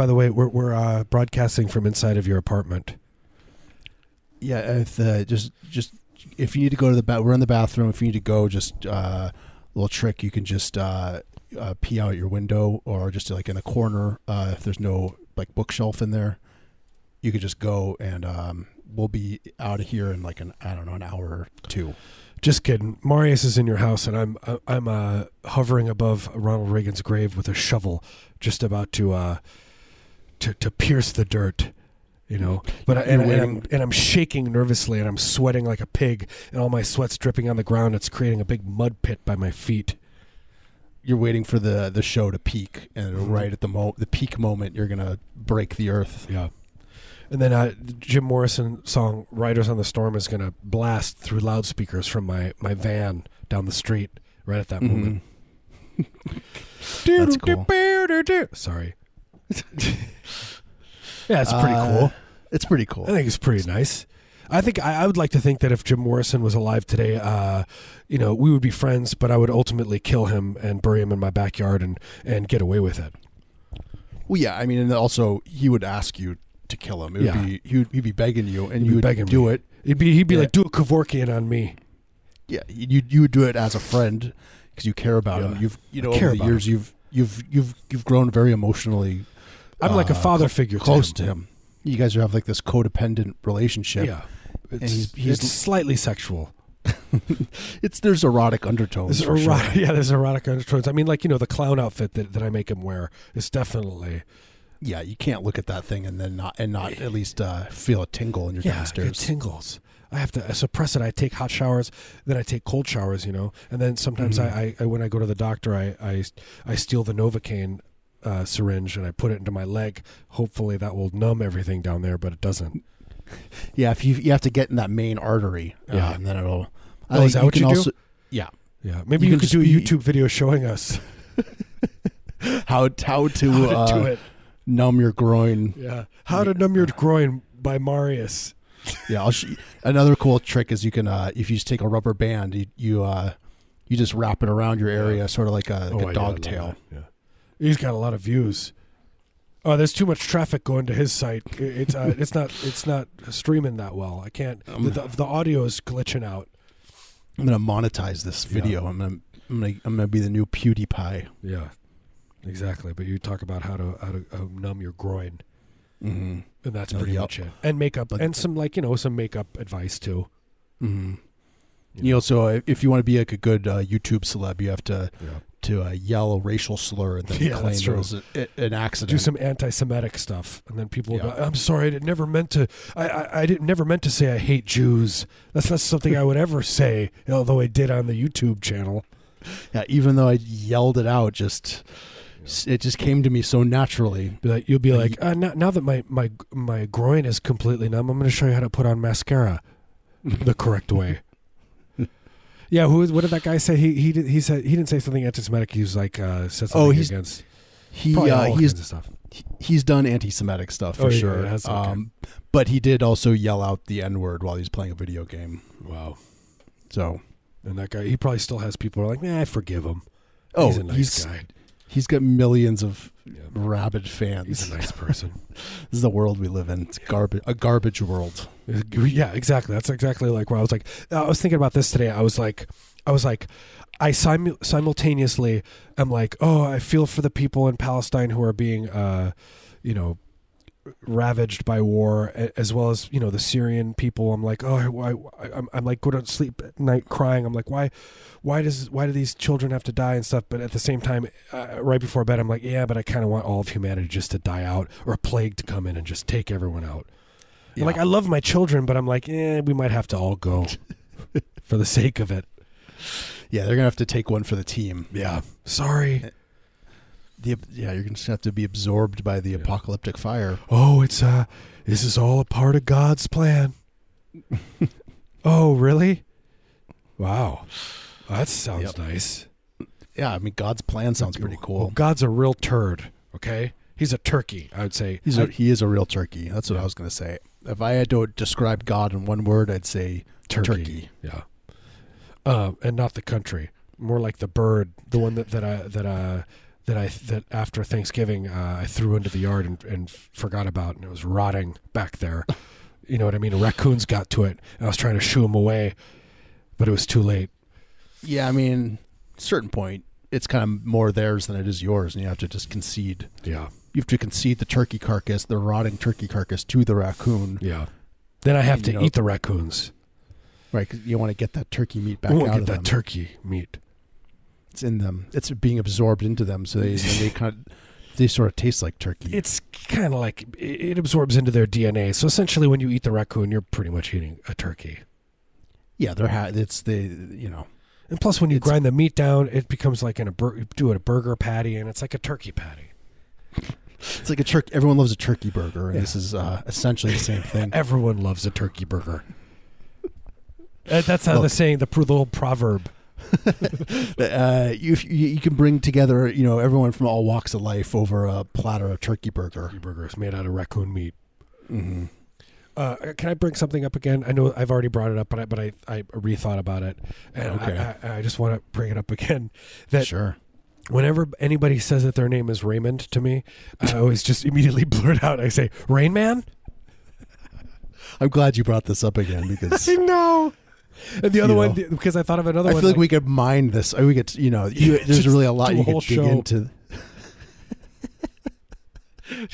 by the way, we're we're uh, broadcasting from inside of your apartment. Yeah, if the, just just if you need to go to the bath, we're in the bathroom. If you need to go, just uh, little trick. You can just uh, uh, pee out your window, or just like in the corner. Uh, if there's no like bookshelf in there, you could just go, and um, we'll be out of here in like an I don't know an hour or two. Just kidding. Marius is in your house, and I'm uh, I'm uh, hovering above Ronald Reagan's grave with a shovel, just about to uh, to to pierce the dirt. You know, but I, and, and I'm and I'm shaking nervously, and I'm sweating like a pig, and all my sweat's dripping on the ground. It's creating a big mud pit by my feet. You're waiting for the the show to peak, and Mhm. right at the mo- the peak moment, you're gonna break the earth. Yeah. And then uh, Jim Morrison song "Riders on the Storm" is going to blast through loudspeakers from my, my van down the street right at that moment. That's cool. Sorry. Yeah, it's pretty Uh, cool. It's pretty cool. I think it's pretty nice. I think I, I would like to think that if Jim Morrison was alive today, uh, you know, we would be friends, but I would ultimately kill him and bury him in my backyard and, and get away with it. Well, yeah, I mean, and also he would ask you to kill him. It would Yeah. be he would he'd be begging you, and He'd you would do me. it. He'd be he'd be Yeah. like, do a Kevorkian on me. Yeah, you you would do it as a friend because you care about Yeah. him. You've you know over the years you've you've you've you've grown very emotionally. I'm like a uh, father figure close to to him. You guys have like this codependent relationship. Yeah. It's, And he's- he's- it's slightly sexual. It's there's erotic undertones. There's for sure. erotic, yeah, there's erotic undertones. I mean, like you know, the clown outfit that, that I make him wear is definitely Yeah, you can't look at that thing and then not and not at least uh, feel a tingle in your yeah, downstairs. it tingles. I have to suppress it. I take hot showers, then I take cold showers, you know, and then sometimes Mhm. I, I, when I go to the doctor, I, I, I steal the Novocaine uh, syringe and I put it into my leg. Hopefully, that will numb everything down there, but it doesn't. yeah, if you you have to get in that main artery, uh, Yeah. and then it'll. Oh, is that what can you do? Yeah, Yeah, maybe You you, could do a be- YouTube video showing us how how to, how to uh, do it. numb your groin. Yeah, how to numb your groin by Marius. Yeah, I'll sh- another cool trick is you can uh, if you just take a rubber band, you you uh, you just wrap it around your area, sort of like a, like Oh, a yeah, dog love tail. Yeah, he's got a lot of views. Oh, there's too much traffic going to his site. It's uh, it's not it's not streaming that well. I can't. Um, the, the, the audio is glitching out. I'm gonna monetize this Yeah. video. I'm gonna I'm gonna I'm gonna be the new PewDiePie. Yeah, exactly. But you talk about how to how to uh, numb your groin, Mm-hmm. and that's Oh, pretty yep. much it. And makeup, Like- and some like you know some makeup advice too. Mm-hmm. You You know. also, uh, if you want to be like a good uh, YouTube celeb, you have to Yeah. To uh, yell a racial slur and then Yeah, claim it was a, a- an accident. do some anti-Semitic stuff, and then people will Yeah. go, "I'm sorry, I did- never meant to. I, I, I didn't never meant to say I hate Jews. That's not something I would ever say, although I did on the YouTube channel." yeah, even though I yelled it out, just it just came to me so naturally. Like, you'll be like, uh, now, now that my, my my groin is completely numb, I'm going to show you how to put on mascara the correct way. Yeah, who? is- What did that guy say? He he did, he said he didn't say something anti-Semitic. He was like uh, said something Oh, he's- against He uh, he's kinds of stuff. he's done anti-Semitic stuff for Oh, sure. yeah, okay. um, but he did also yell out the N-word while he's playing a video game. Wow. So And that guy, he probably still has people who are like, nah, I forgive him. oh, he's a nice he's guy. He's got millions of Yeah. rabid fans. He's a nice person. This is the world we live in. It's garbage, a garbage world. Yeah, exactly. That's exactly like where I was like, I was thinking about this today. I was like, I was like, I simu- simultaneously am like, oh, I feel for the people in Palestine who are being, uh, you know, ravaged by war, as well as you know the Syrian people. I'm like, oh, why? I, I'm, I'm like, go to sleep at night crying. I'm like, why, why does, why do these children have to die and stuff? But at the same time, uh, right before bed, I'm like, yeah, but I kind of want all of humanity just to die out, or a plague to come in and just take everyone out. I'm like, I love my children, but I'm like, eh, we might have to all go for the sake of it. yeah, they're gonna have to take one for the team. Yeah. Sorry. The, yeah, you're gonna have to be absorbed by the Yeah. apocalyptic fire. Oh, it's uh this is all a part of God's plan. oh, really? Wow. That sounds Yep. nice. Yeah, I mean, God's plan sounds pretty Well, cool. God's a real turd, okay? He's a turkey, I would say. He's a, I- he is a real turkey. That's what Yeah. I was gonna say. If I had to describe God in one word, I'd say turkey. turkey. Yeah. Uh, and not the country. more like the bird, the one that that I that uh that I that after Thanksgiving uh, I threw into the yard and, and forgot about, and it was rotting back there. You know what I mean? Raccoons got to it, and I was trying to shoo them away, but it was too late. Yeah, I mean, a certain point, it's kind of more theirs than it is yours, and you have to just concede. Yeah, You have to concede the turkey carcass, the rotting turkey carcass, to the raccoon, yeah. Then I have You to know- eat the raccoons. right? 'cause you want to get that turkey meat back I won't out get that them. turkey meat. It's in them. It's being absorbed into them, so they they kind of, they sort of taste like turkey. It's kind of like it absorbs into their DNA. So essentially, when you eat the raccoon, you're pretty much eating a turkey. yeah, they're ha- it's the you know And plus, when you grind the meat down, it becomes like in a bur- do it a burger patty, and it's like a turkey patty. it's like a turkey. Everyone loves a turkey burger, and Yeah. this is uh, essentially the same thing. Everyone loves a turkey burger. Uh, That's how the Look. saying, the pro- little proverb. Uh, you, you can bring together you know everyone from all walks of life over a platter of turkey burger. Turkey burger is made out of raccoon meat. hmm Uh, can I bring something up again? I know I've already brought it up, but I, but I, I rethought about it, and Okay. I, I, I just want to bring it up again. That Sure. whenever anybody says that their name is Raymond to me, I always just immediately blurt out. I say, "Rain Man." I'm glad you brought this up again because I know. And the other You one, know. because I thought of another I one. I feel like we could mine this. We could, you know, you, there's really a lot a you could dig show. into.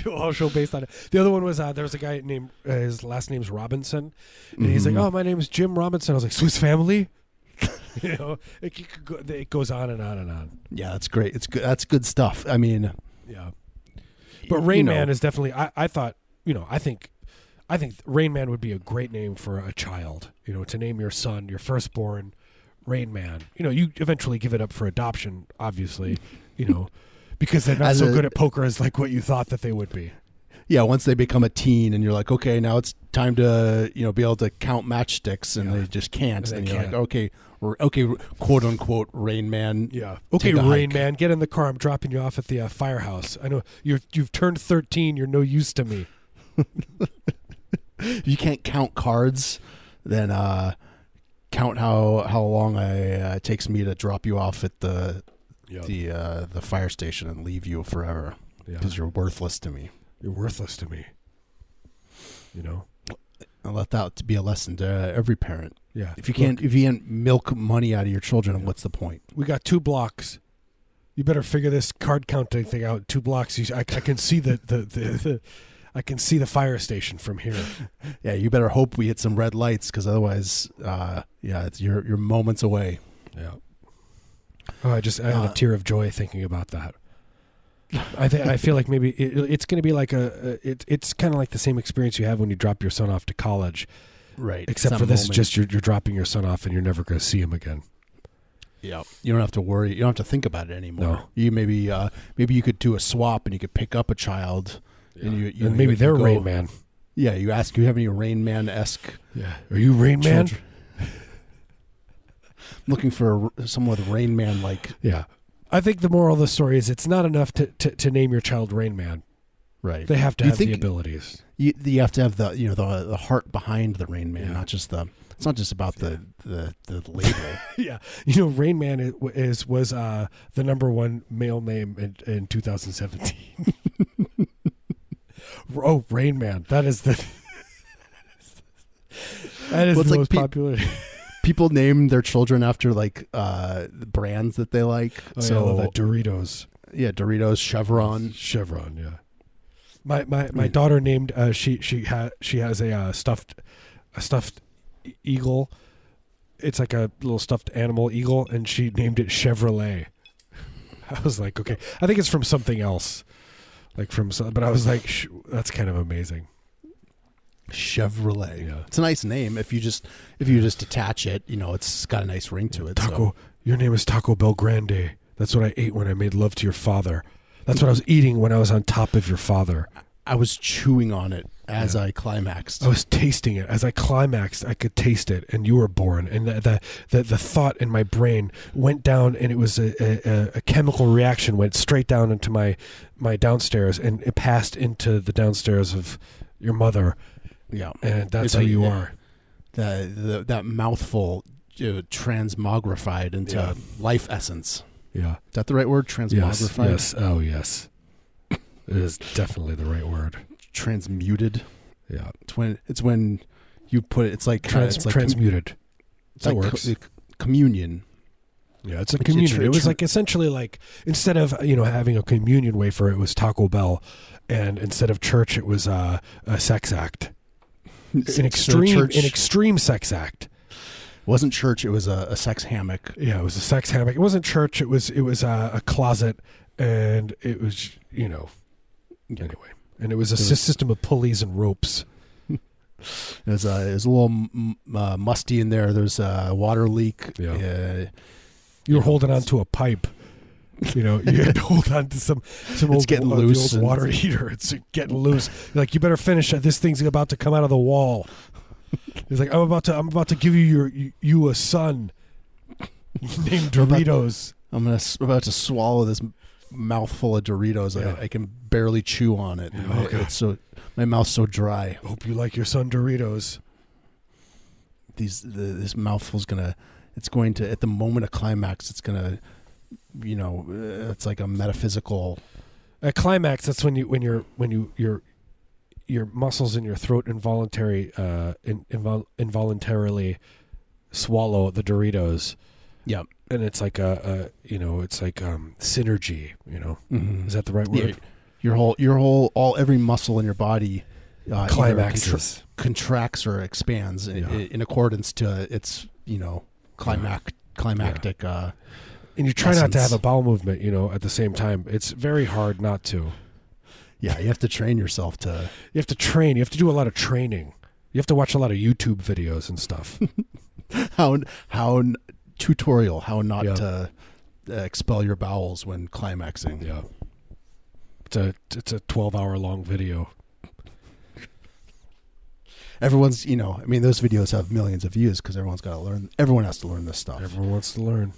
do a whole show based on it. The other one was uh, there was a guy named uh, his last name's Robinson, and he's like, Mhm. "Oh, my name's Jim Robinson." I was like, "Swiss Family." you know, it, go, it goes on and on and on. Yeah, that's great. It's good. That's good stuff. I mean, Yeah, but you Rain know, Man is definitely. I, I thought, you know, I think, I think Rain Man would be a great name for a child. You know, to name your son, your firstborn, Rain Man. You know, you eventually give it up for adoption, obviously. You know, because they're not As so a- good at poker as like what you thought that they would be. yeah. Once they become a teen, and you're like, okay, now it's time to you know be able to count matchsticks, and Yeah. they just can't. And And, you're can't. like, okay, okay, quote unquote, Rain Man. Yeah. Okay, Rain hike. Man, get in the car. I'm dropping you off at the uh, firehouse. I know you're you've turned 13. You're no use to me. If you can't count cards, then uh, count how how long I, uh, it takes me to drop you off at the Yeah. the uh, the fire station and leave you forever yeah. because you're worthless to me. You're worthless to me. You know. And let that to be a lesson to every parent. Yeah. If you can't if you can't milk money out of your children, what's the point? we got two blocks. You better figure this card counting thing out. Two blocks. You, I, I can see the, the, the, the I can see the fire station from here. Yeah, you better hope we hit some red lights because otherwise, uh, yeah, it's you're you're moments away. Yeah. Oh, I just I had a Uh, tear of joy thinking about that. I think I feel like maybe it, it's going to be like a, a it, it's kind of like the same experience you have when you drop your son off to college, Right. except for this is just you're, you're dropping your son off and you're never going to see him again. yeah. You don't have to worry. You don't have to think about it anymore. No. You maybe uh, maybe you could do a swap and you could pick up a child. And you- you and maybe you they're go- Rain Man. Yeah, you ask, do you have any Rain Man esque Yeah, are you Rain Man? children? Looking for a, someone with Rain Man like Yeah, I think the moral of the story is it's not enough to, to, to name your child Rain Man. right. They have to You have the abilities. You, you have to have the you know the the heart behind the Rain Man, Yeah. not just the. It's not just about the the, the label. yeah, you know, Rain Man is, is was uh, the number one male name in, in 2017. oh, Rain Man, that is the that is Well, the like most pe- popular. People name their children after like uh brands that they like. Oh, so yeah, the Doritos, yeah, Doritos, Chevron. Chevron. Yeah, my my my daughter named uh, she she ha, she has a uh, stuffed a stuffed eagle. It's like a little stuffed animal eagle, and she named it Chevrolet. I was like, okay, I think it's from something else, like from some. But I was like, sh- that's kind of amazing. Chevrolet. Yeah. It's a nice name if you just if you just attach it. You know, it's got a nice ring to it. so- Taco, your name is Taco Bell Grande. That's what I ate when I made love to your father. That's what I was eating when I was on top of your father. I was chewing on it as Yeah. I climaxed. I was tasting it as I climaxed. I could taste it, and you were born. And the the the, the thought in my brain went down, and it was a, a, a chemical reaction went straight down into my my downstairs, and it passed into the downstairs of your mother, yeah. and that's It's how you yeah. are. The, the that mouthful uh, transmogrified into Yeah. life essence. Yeah. Is that the right word? Yes. Transmogrified. Yes. Oh, yes. It is definitely the right word. Transmuted. Yeah. It's when it's when you put it. It's like uh, it's like com- transmuted. it's that like works. co- communion. Yeah, it's a a communion. it was like essentially like instead of you know having a communion wafer, it was Taco Bell, and instead of church, it was uh, a sex act, an extreme, an extreme sex act. It wasn't church. It was a, a sex hammock. Yeah, it was a sex hammock. It wasn't church. It was it was uh, a closet, and it was you know anyway, and it was a system of pulleys and ropes. It was, uh, it was a little m- uh, musty in there. There's a water leak. Yeah. Uh, You were know, holding on to a pipe. You know, you had to hold on to some some It's old, getting loose old water heater. It's getting loose. You're like you better finish it. This thing's about to come out of the wall. He's like, I'm about to I'm about to give you your you, you a son named I'm about- Doritos. I'm gonna about to swallow this mouthful of Doritos. Yeah. I, I can barely chew on it. Yeah, My- It's so my mouth's so dry. Hope you like your son Doritos. These the, this mouthful's gonna. It's going to at the moment of climax. It's gonna. You know, uh, it's like a metaphysical. At climax, that's when you when you're when you your your muscles in your throat involuntary uh in, invol- involuntarily swallow the Doritos. Yeah. And it's like a, a you know, it's like um synergy, you know. Mm-hmm. Is that the right word? Yeah, your whole your whole all every muscle in your body uh, Climaxes. contra- contracts or expands in, Yeah. in accordance to its you know climac climactic uh and you try not to have a bowel movement, you know, at the same time. It's very hard not to. yeah you have to train yourself to You have to train. You have to do a lot of training. You have to watch a lot of YouTube videos and stuff. how how tutorial how not Yeah. to uh, expel your bowels when climaxing yeah. It's a it's a 12-hour long video. everyone's you know i mean those videos have millions of views because everyone's got to learn everyone has to learn this stuff Everyone wants to learn.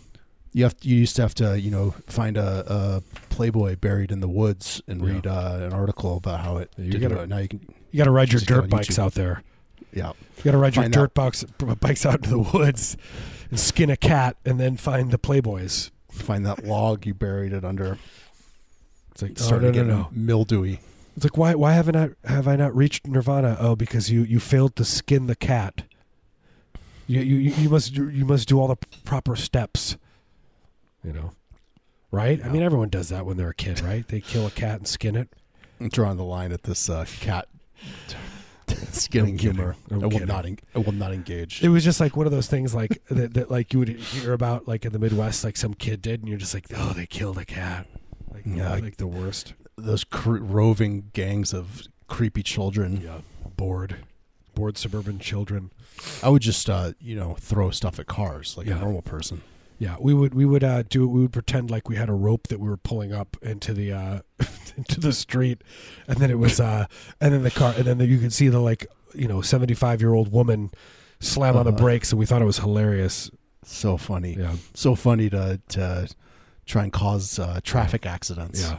you have you used to have to you know find a, a playboy buried in the woods and Yeah. read uh, an article about how it you gotta- it. now you can You got to ride your dirt bikes out there. yeah You got to ride your dirt bikes bikes out into the woods and skin a cat and then find the playboys. find that log you buried it under It's like oh, started no, no, getting no. mildewy It's like why why haven't I have I not reached nirvana? Oh, because you you failed to skin the cat. You you you must do- you must do all the proper steps. You know, right? I mean, everyone does that when they're a kid, right? They kill a cat and skin it. i'm drawing the line at this uh, cat skinning I'm humor i will not en- i will not engage It was just like one of those things like that, that like you would hear about like in the Midwest, like some kid did, and you're just like, oh, they killed a cat. Like, Yeah. like the worst. those cr- roving gangs of creepy children Yeah, bored, bored suburban children. i would just uh, you know throw stuff at cars like Yeah. a normal person Yeah, we would we would uh, do we would pretend like we had a rope that we were pulling up into the uh, into the street, and then it was uh, and then the car and then the, you could see the like you know seventy five year old woman slam on the Uh-huh. brakes, and we thought it was hilarious. so funny Yeah, so funny to to try and cause uh, traffic accidents yeah.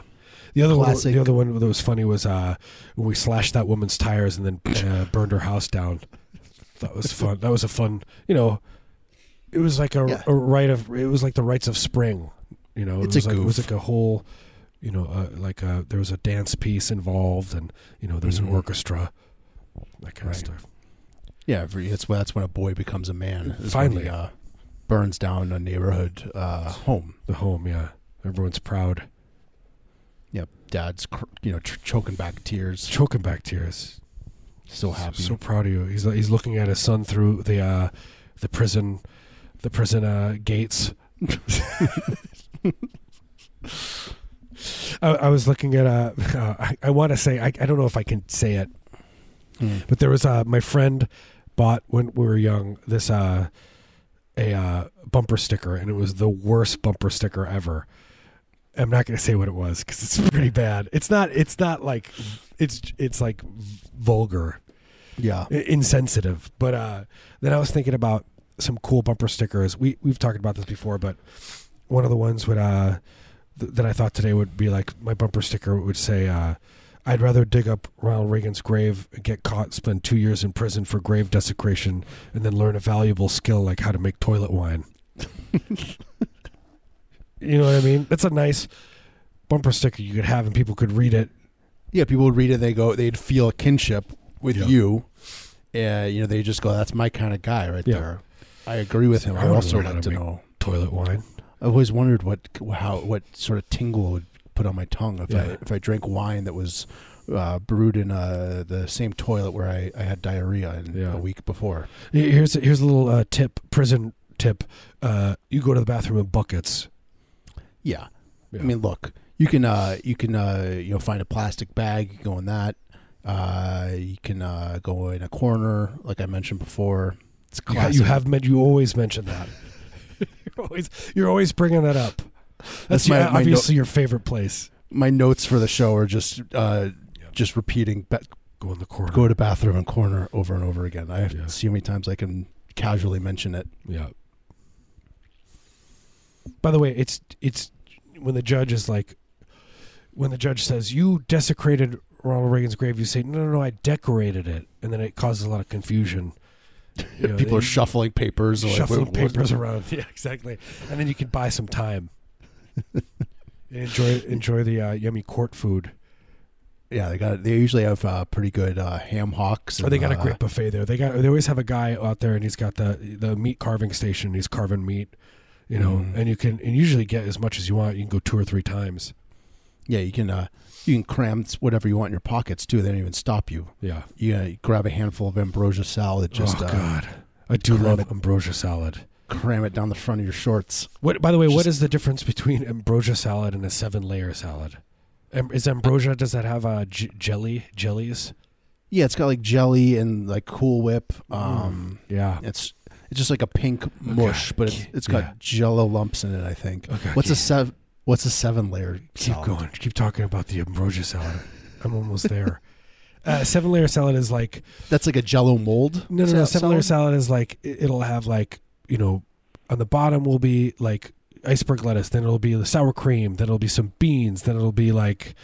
The other one, the other one that was funny was uh, when we slashed that woman's tires and then uh, burned her house down. That was fun. That was a fun, you know. It was like a, Yeah. a rite of. It was like the rites of spring. You know, It's it was a like, It was like a whole, you know, uh, like a, there was a dance piece involved, and you know, there's Mhm. an orchestra, that kind Right. of stuff. Yeah, every, it's that's when a boy becomes a man. is when Finally. he, uh, burns down a neighborhood uh, home. The home, yeah, everyone's proud, Yep, dad's cr- you know tr- choking back tears, choking back tears. so happy. So proud of you. He's he's looking at his son through the uh, the prison, the prison uh, gates. I, I was looking at uh, uh I, I want to say I, I don't know if I can say it, Hmm. but there was uh my friend bought when we were young this uh a uh, bumper sticker and it was the worst bumper sticker ever. I'm not going to say what it was because it's pretty bad. It's not. It's not like it's it's like vulgar Yeah, insensitive. But uh, then I was thinking about some cool bumper stickers. We we've talked about this before, but one of the ones would uh th- that I thought today would be like my bumper sticker would say uh, I'd rather dig up Ronald Reagan's grave, get caught, spend two years in prison for grave desecration, and then learn a valuable skill like how to make toilet wine. you know what I mean? That's a nice bumper sticker you could have, and people could read it. Yeah, people would read it. They go, they'd feel a kinship with Yeah. you. Uh, you know, they just go, "That's my kind of guy right Yeah. there." I agree with him. I I also like to to know. Toilet wine. I've always wondered what how what sort of tingle would put on my tongue if I Yeah. if I drank wine that was uh, brewed in uh, the same toilet where I, I had diarrhea in Yeah. a week before. Here's here's a little uh, tip, prison tip. Uh, you go to the bathroom in buckets. Yeah. Yeah. I mean, look, you can uh, you can uh, you know find a plastic bag, you can go in that. Uh, you can uh, go in a corner, like I mentioned before. It's classic. you have you always mention that. you're always you're always bringing that up. That's, That's my- your- my obviously your favorite place. my notes for the show are just uh, just repeating. Go in the corner. go to bathroom and corner over and over again. I have Yeah. to see how many times I can casually mention it. Yeah. By the way, it's it's when the judge is like, when the judge says you desecrated Ronald Reagan's grave, you say no, no, no, I decorated it, and then it causes a lot of confusion. You know, People are shuffling papers, like, shuffling what- papers around. Yeah, exactly. And then you can buy some time. enjoy enjoy the uh, yummy court food. Yeah, they got. They usually have uh, pretty good uh, ham hocks. Or they got a uh, great buffet there. They got they always have a guy out there and he's got the the meat carving station. He's carving meat, you know, Mm. and you can and usually get as much as you want. You can go two or three times. Yeah, you can. Uh, you can cram whatever you want in your pockets too. They don't even stop you. Yeah. You, uh, you grab a handful of ambrosia salad, just oh God, I do love it. ambrosia salad. Cram it down the front of your shorts. What by the way, what Just- is the difference between ambrosia salad and a seven layer salad? Is ambrosia does that have uh, j- jelly jellies? Yeah, it's got like jelly and like Cool Whip. Um, Yeah. it's it's just like a pink mush, but it's it's got Yeah. Jello lumps in it. I think. Okay. What's a seven? What's a seven layer? keep salad? going? Keep talking about the ambrosia salad. I'm almost there. Uh, seven layer salad is like That's like a Jello mold. No, no, no. Seven layer salad is like it'll have like you know, on the bottom will be like iceberg lettuce, then it'll be the sour cream, then it'll be some beans, then it'll be like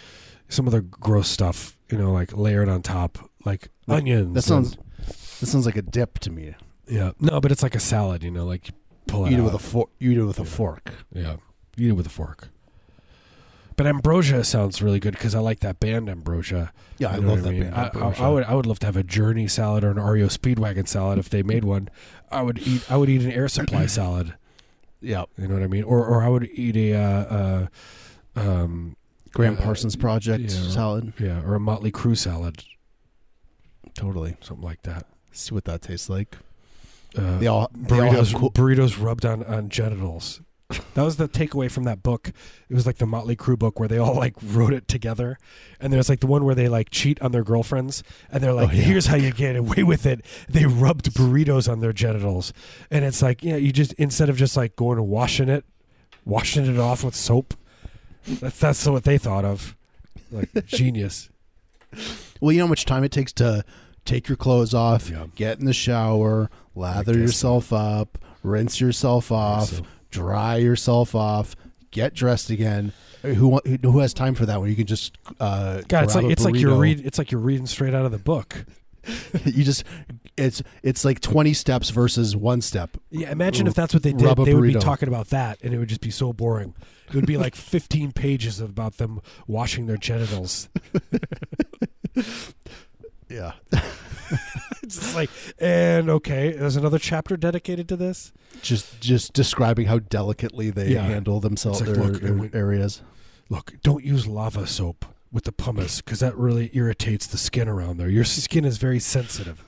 some other gross stuff, you know, like layered on top, like That- onions. That sounds. and- That sounds like a dip to me. yeah. No, but it's like a salad, you know, like you pull it eat it with a fork. You eat it with a Yeah. fork. yeah, you eat it with a fork. But ambrosia sounds really good because I like that band ambrosia. Yeah, I You know love what that mean? band. I, I. I would I would love to have a Journey salad or an REO Speedwagon salad if they made one. I would eat I would eat an Air Supply salad. Yeah, You know what I mean? Or or I would eat a uh, uh, um, Graham Uh, Parsons Project yeah. salad. yeah, or a Motley Crue salad, Totally. something like that. See what that tastes like. Uh, They all they all burritos have cool- burritos rubbed on on genitals. That was the takeaway from that book. It was like the Motley Crue book where they all like wrote it together, and there's like the one where they like cheat on their girlfriends, and they're like, Oh, yeah. "Here's how you get away with it." They rubbed burritos on their genitals, and it's like, yeah, you just instead of just like going and washing it, washing it off with soap. That's that's what they thought of. Like genius. Well, you know how much time it takes to take your clothes off, Yeah. get in the shower, lather yourself up, rinse yourself off, So- dry yourself off, get dressed again. Who who has time for that when you can just uh, God, it's like it's like you're read it's like you're reading straight out of the book. you just it's it's like 20 steps versus one step. Yeah, imagine if that's what they did. They would be talking about that, and it would just be so boring. It would be like 15 pages about them washing their genitals. Yeah. It's just like, and okay, there's another chapter dedicated to this. just just describing how delicately they Yeah. handle themselves like, their, look, their went- areas. Look, don't use lava soap with the pumice because that really irritates the skin around there. Your skin is very sensitive.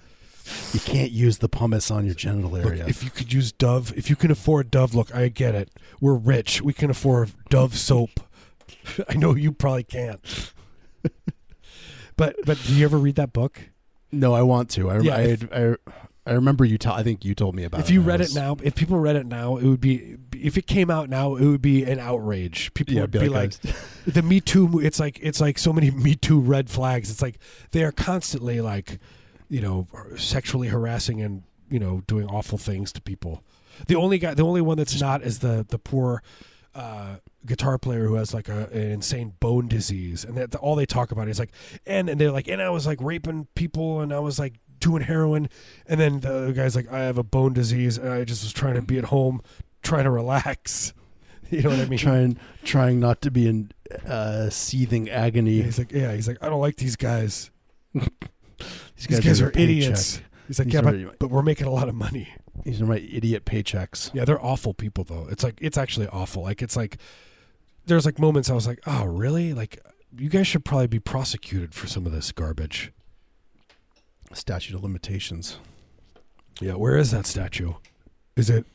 You can't use the pumice on your genital Look, area. if you could use Dove, if you can afford Dove, look, I get it. We're rich. We can afford Dove soap. I know you probably can't. But but do you ever read that book? no, I want to. I Yeah, I, if- I, I remember you. Tell, I think you told me about. if you read it now, if people read it now, it would be if it came out now, it would be an outrage. People yeah, would be be like, like, the Me Too. mo- It's like it's like so many Me Too red flags. It's like they are constantly like, you know, sexually harassing and you know doing awful things to people. The only guy, the only one that's not is the the poor uh, guitar player who has like a, an insane bone disease, and that all they talk about is like, and and they're like, and I was like raping people, and I was like doing heroin, and then the guy's like, I have a bone disease, and I just was trying to be at home, trying to relax. You know what I mean? trying trying not to be in uh, seething agony. He's like, yeah, he's like, I don't like these guys. These These guys, your are idiots. He's like, These yeah, but, but we're making a lot of money. These are my idiot paychecks. Yeah, they're awful people though. It's like it's actually awful. Like it's like there's like moments I was like, oh really? Like you guys should probably be prosecuted for some of this garbage. Statute of limitations. Yeah, where is that statue? Is it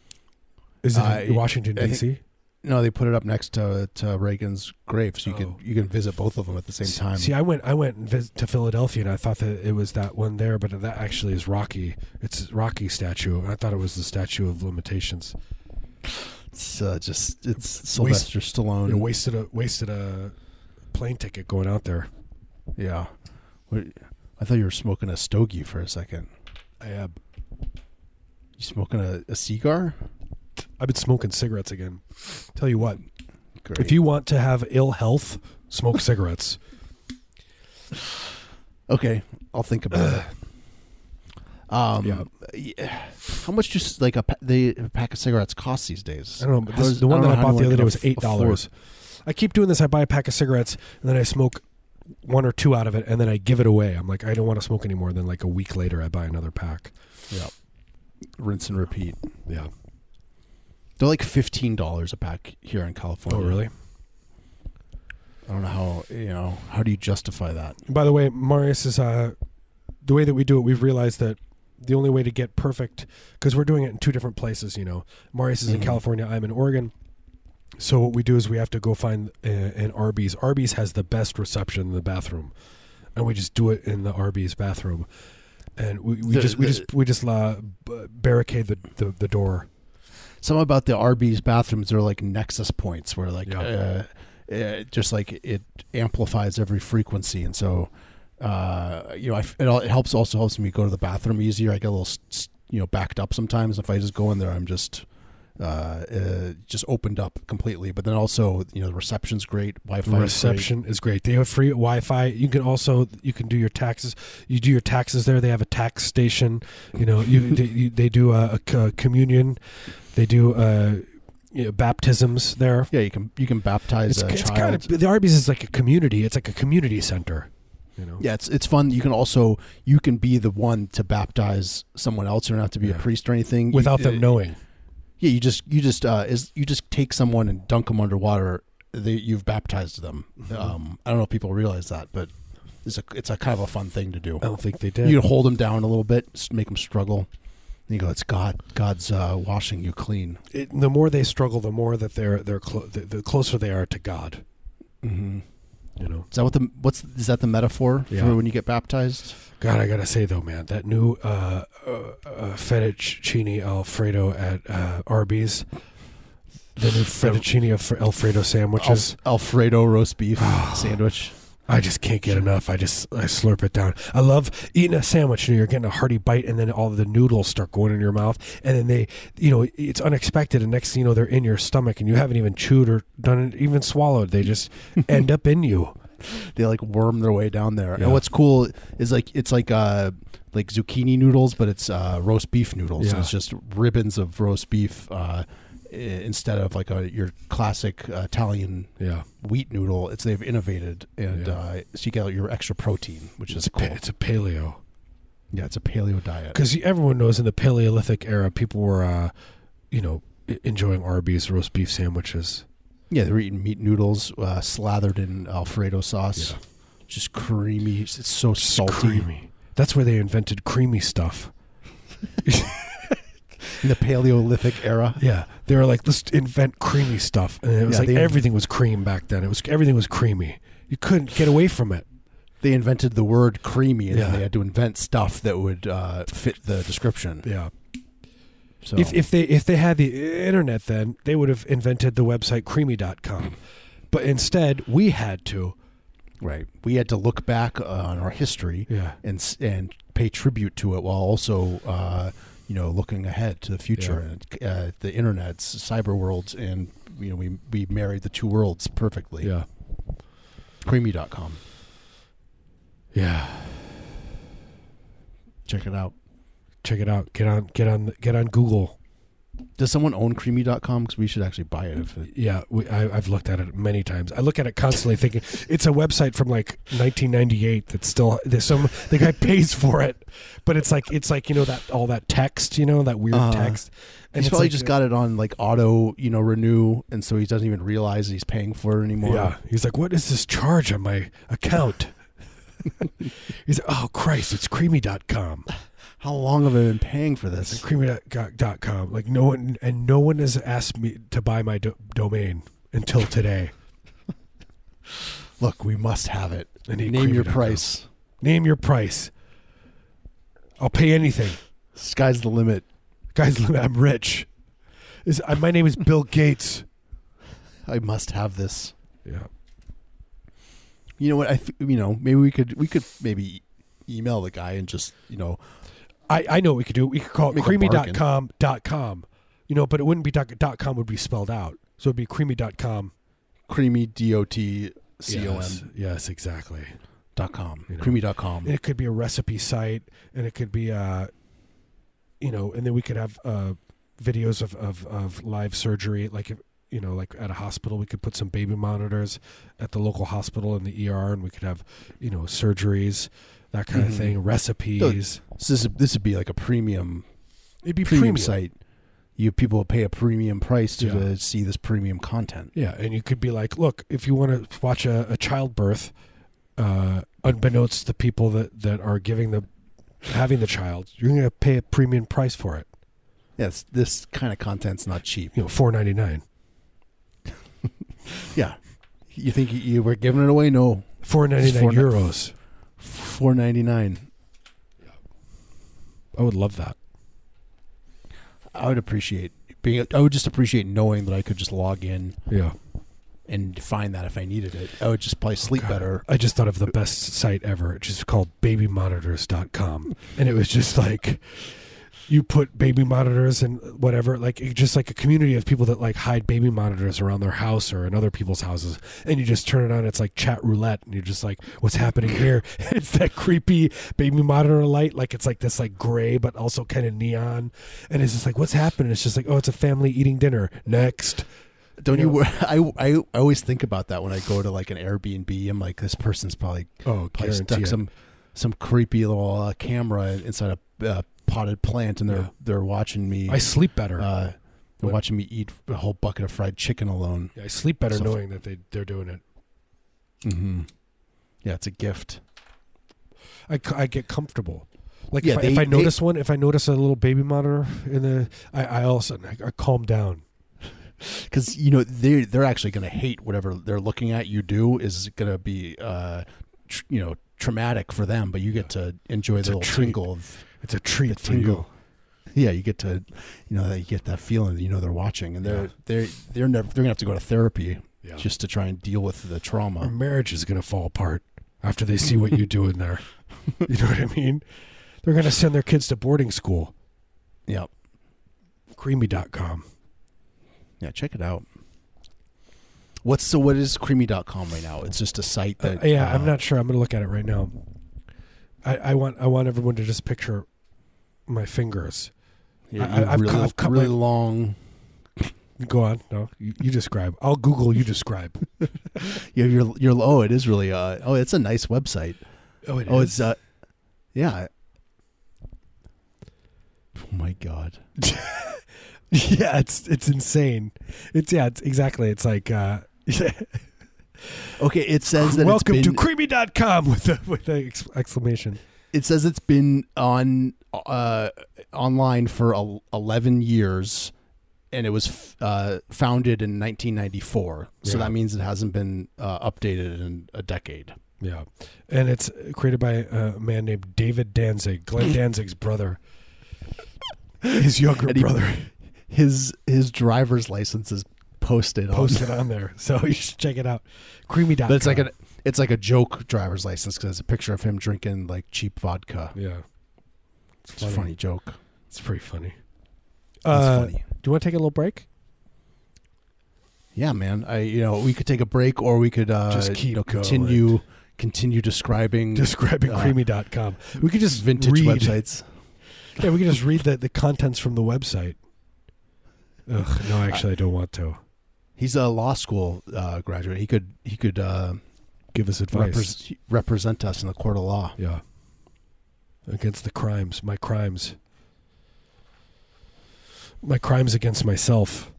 is it Uh, in Washington D.C.? No, they put it up next to to Reagan's grave, so you Oh. can you can visit both of them at the same time. See, I went I went to Philadelphia and I thought that it was that one there, but that actually is Rocky. It's Rocky statue. I thought it was the statue of limitations. It's uh, just it's Sylvester Stallone. You wasted a wasted a plane ticket going out there. Yeah. I thought you were smoking a stogie for a second. I have. You smoking a, a cigar? I've been smoking cigarettes again. Tell you what, Great. if you want to have ill health, smoke cigarettes. okay, I'll think about it. Um, Yeah. How much does like a, pa- the, a pack of cigarettes cost these days? I don't know. But How this, does- the one don't that know I how bought the anyone other day can was aff- eight dollars. I keep doing this. I buy a pack of cigarettes and then I smoke one or two out of it, and then I give it away. I'm like, I don't want to smoke anymore. Then like a week later, I buy another pack. Yeah. Rinse and repeat. Yeah. They're like fifteen dollars a pack here in California. Oh, really? I don't know how you know. How do you justify that? By the way, Marius is uh, the way that we do it. We've realized that the only way to get perfect because we're doing it in two different places. You know, Marius is in Mhm. California. I'm in Oregon. So what we do is we have to go find uh, an Arby's. Arby's has the best reception in the bathroom, and we just do it in the Arby's bathroom, and we, we The- just we the- just we just uh, barricade the, the the door. Something about the Arby's bathrooms are like nexus points where like Yeah. uh, uh, just like it amplifies every frequency, and so uh, you know I it, all, it helps also helps me go to the bathroom easier. I get a little you know backed up sometimes. If I just go in there, I'm just uh, uh, just opened up completely. But then also you know the reception's great, Wi-Fi The is great. reception is great. They have free Wi-Fi. You can also you can do your taxes. You do your taxes there. They have a tax station. You know, you they, you, they do a, a communion. They do uh, you know, baptisms there. Yeah, you can you can baptize It's, a it's child. kind of the Arby's is like a community. It's like a community center. You know. Yeah, it's it's fun. You can also you can be the one to baptize someone else. You don't have to be Yeah. a priest or anything. You- Without them uh, knowing. Yeah, you just you just uh, is you just take someone and dunk them underwater. They, you've baptized them. Mm-hmm. Um, I don't know if people realize that, but it's a it's a kind of a fun thing to do. I don't think they did. You can hold them down a little bit, make them struggle. You go, it's God. God's uh, washing you clean. It, the more they struggle, the more that they're they're clo- the, the closer they are to God. Mm-hmm. You know. Is that what the what's is that the metaphor Yeah. for when you get baptized? God, I gotta say though, man, that new uh, uh, uh, fettuccine alfredo at uh, Arby's, the new fettuccine Alf- alfredo sandwiches. Alf- Alfredo roast beef sandwich. I just can't get enough. I just I slurp it down. I love eating a sandwich. You know, you're getting a hearty bite, and then all of the noodles start going in your mouth, and then they, you know, it's unexpected. And next thing you know, they're in your stomach, and you haven't even chewed or done it, even swallowed. They just end up in you. they like worm their way down there. Yeah. And what's cool is like it's like uh like zucchini noodles, but it's uh, roast beef noodles. Yeah. It's just ribbons of roast beef uh, instead of like a your classic Italian Yeah, wheat noodle. It's they've innovated, and Yeah. uh, so you get your extra protein, which is it's cool. pa- it's a paleo. yeah, it's a paleo diet. because everyone knows in the Paleolithic era, people were, uh, you know, enjoying Arby's roast beef sandwiches. Yeah, they're eating meat noodles uh, slathered in Alfredo sauce, just creamy. It's so Just salty. creamy. That's where they invented creamy stuff. In the Paleolithic era, Yeah, they were like, let's invent creamy stuff, and it was Yeah, like they- everything was cream back then. It was everything was creamy. You couldn't get away from it. they invented the word creamy, and Yeah. they had to invent stuff that would uh, fit the description. Yeah. So If if they if they had the internet, then they would have invented the website creamy.com. But instead, we had to. right, we had to look back on our history Yeah. and s- and pay tribute to it while also uh, you know, looking ahead to the future and uh, the internet's cyber worlds, and you know, we we married the two worlds perfectly. Yeah. Creamy.com. Yeah. Check it out. Check it out. Get on get on get on Google. Does someone own Creamy.com? Because we should actually buy it. If it Yeah, we, I, I've looked at it many times. I look at it constantly, thinking it's a website from like 1998 that's still there's some the guy pays for it, but it's like it's like you know that all that text, you know that weird Uh, text. he's it's probably like- just got it on like auto, you know, renew, and so he doesn't even realize he's paying for it anymore. Yeah, he's like, what is this charge on my account? he's like, oh Christ, it's creamy.com. How long have I been paying for this? creamy.com. Like no one and no one has asked me to buy my do- domain until today. Look, we must have it. I need Name your Creamy.com. price. Name your price. I'll pay anything. Sky's the limit. Guys, I'm rich. Is uh, my name is Bill Gates. I must have this. Yeah. You know what? I th- you know maybe we could we could maybe email the guy and just you know I, I know what we could do. We could call it Make a creamy.com dot com. You know, but it wouldn't be dot, dot com would be spelled out. So it'd be creamy.com. creamy d o t c o Yes, m yes, exactly. dot com You know. creamy dot com. And it could be a recipe site and it could be uh you know, and then we could have uh videos of, of, of live surgery like if you know, like at a hospital, we could put some baby monitors at the local hospital in the ER, and we could have, you know, surgeries, that kind Mhm. of thing, recipes. So this this would be like a premium It'd be premium, premium, site. You people will pay a premium price to, Yeah. to see this premium content. Yeah, and you could be like, look, if you want to watch a, a childbirth, uh, unbeknownst to the people that, that are giving the having the child, you're going to pay a premium price for it. Yes, this kind of content's not cheap. You know, four ninety nine. Yeah, you think you, were giving it away? No, Four ninety nine euros. Four ninety nine. I would love that. I would appreciate being. I would just appreciate knowing that I could just log in Yeah. and find that if I needed it. I would just probably sleep God. better. I just thought of the best site ever. It's just called babymonitors.com. And it was just like you put baby monitors and whatever, like just like a community of people that like hide baby monitors around their house or in other people's houses. And you just turn it on, it's like chat roulette, and you're just like, what's happening here? It's that creepy baby monitor light, like it's like this like gray but also kind of neon. And it's just like, what's happening? It's just like, oh, it's a family eating dinner. Next. Don't You you? I, I I always think about that when I go to like an Airbnb. I'm like, this person's probably Oh, probably stuck it. some some creepy little uh, camera inside a uh, potted plant, and they're Yeah. they're watching me. I sleep better. uh, they're What- watching me eat a whole bucket of fried chicken alone. Yeah, I sleep better So- knowing that they they're doing it. Mm-hmm. Yeah, it's a gift. I, I get comfortable. Like Yeah, if, I, if I they- notice one, if I notice a little baby monitor in the, I, I all of a sudden I, I calm down. because you know they they're actually going to hate whatever they're looking at you do is going to be uh tr- you know traumatic for them but you get to enjoy the little treat. tingle of It's a treat The for you. tingle. yeah you get to you know you get that feeling that you know they're watching and they're Yeah. they're they're never they're gonna have to go to therapy Yeah. just to try and deal with the Our trauma marriage is gonna fall apart after they see what you do in there. You know what I mean? They're gonna send their kids to boarding school. yeah Creamy.com. yeah check it out what's so what is creamy.com right now it's just a site Uh, that yeah, uh, I'm not sure. I'm gonna look at it right now. I, I want I want everyone to just picture my fingers. you- I, I've, really, cut- cut really my- long Go on. No, you, you describe. I'll Google. You describe. yeah you're you're oh it is really uh oh it's a nice website Oh, it Oh, it's uh, yeah. Oh my god. yeah, it's it's insane. It's yeah, it's exactly. It's like uh Okay, it says that welcome it's to been, creamy.com with the with ex- exclamation. it says it's been on uh online for 11 years and it was f- uh, founded in 1994. So Yeah. that means it hasn't been uh, updated in a decade. Yeah. And it's created by a man named David Danzig, Glenn Danzig's brother. His younger he- brother His his driver's license is posted on posted on there. So you should check it out. Creamy.com. But it's like a it's like a joke driver's license because it's a picture of him drinking like cheap vodka. Yeah. It's a funny joke. It's pretty funny. That's Uh, funny. Do you want to take a little break? Yeah, man. I you know we could take a break or we could uh, Just keep you know, going. continue continue describing Describing uh, creamy.com. We could just vintage read, websites. Yeah, we could just read the, the contents from the website. Ugh, no, actually, I don't want to. He's a law school uh, graduate. He could he could uh, Give us advice. repres- represent us in the court of law. Yeah. Against the crimes, my crimes. My crimes against myself.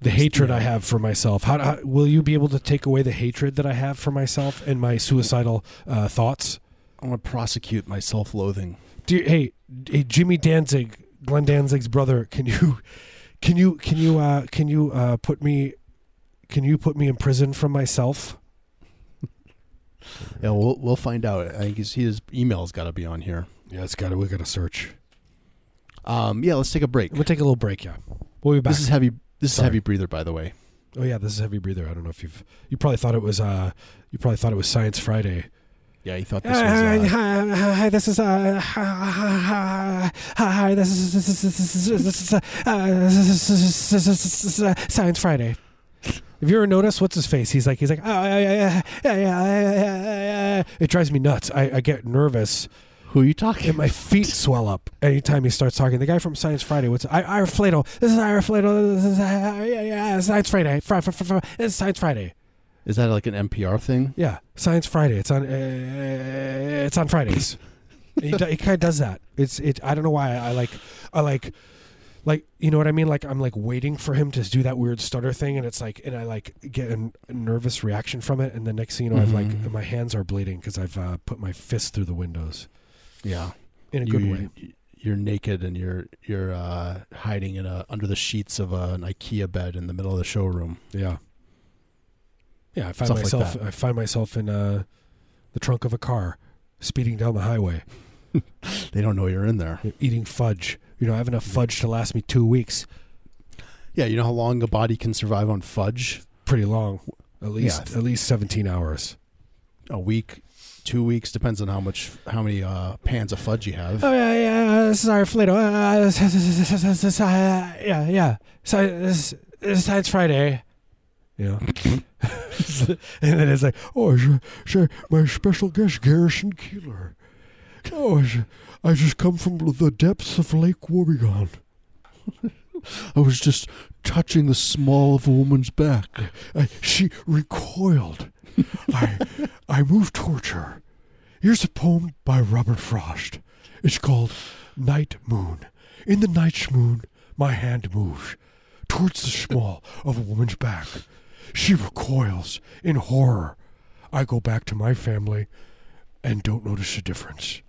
The hatred I have for myself. How, how will you be able to take away the hatred that I have for myself and my suicidal uh, thoughts? I want to prosecute my self-loathing. Do you, hey, hey, Jimmy Danzig, Glenn Danzig's brother, can you, can you, can you, uh, can you uh, put me, can you put me in prison from myself? Yeah, we'll we'll find out. I think his, his email's got to be on here. Yeah, it's got to. We got to search. Um, yeah, let's take a break. We'll take a little break. Yeah, we'll be back. This is heavy. This Sorry. is heavy breather, by the way. Oh yeah, this is heavy breather. I don't know if you've you probably thought it was uh you probably thought it was Science Friday. Yeah, he thought this Hi, was. Uh, hi, hi, hi, this is uh hi, hi, hi, hi, this is this is this is this is uh, this is- this this this uh, Science Friday. Have you ever noticed what's his face? He's like he's like oh yeah yeah yeah. It drives me nuts. I, I get nervous who are you talking? and my feet swell up anytime he starts talking. The guy from Science Friday. What's I Ira Flatow? This is Ira Flatow. This is yeah yeah Science Friday. Fri- fri- fri- fri- It's Science Friday. Is that like an NPR thing? Yeah, Science Friday. It's on. Uh, it's on Fridays. he, he kind of does that. It's it. I don't know why. I, like. I like. Like you know what I mean? Like I'm like waiting for him to do that weird stutter thing, and it's like, and I like get a, a nervous reaction from it, and the next thing you know, I've like Mhm. my hands are bleeding because I've uh, put my fist through the windows Yeah, in a good way. You're naked and you're you're uh, hiding in a under the sheets of a, an IKEA bed in the middle of the showroom. Yeah. Yeah, I find Stuff myself. that. I find myself in uh, the trunk of a car, speeding down the highway, They don't know you're in there. eating fudge. You know, I have enough fudge to last me two weeks. Yeah, you know how long a body can survive on fudge? Pretty long, at least Yeah. at least seventeen hours. A week, two weeks depends on how much how many uh, pans of fudge you have. Oh yeah, yeah. This is Ira Flatow. Uh, this, uh, yeah, yeah. So this, Friday. You know, and then it's like, oh, sh- sh- my special guest Garrison Keillor. Oh, sh- I just come from the depths of Lake Wobegon. I was just touching the small of a woman's back. I, she recoiled. I, I moved towards her. Here's a poem by Robert Frost. It's called Night Moon. In the night moon, my hand moves towards the small of a woman's back. She recoils in horror. I go back to my family and don't notice a difference.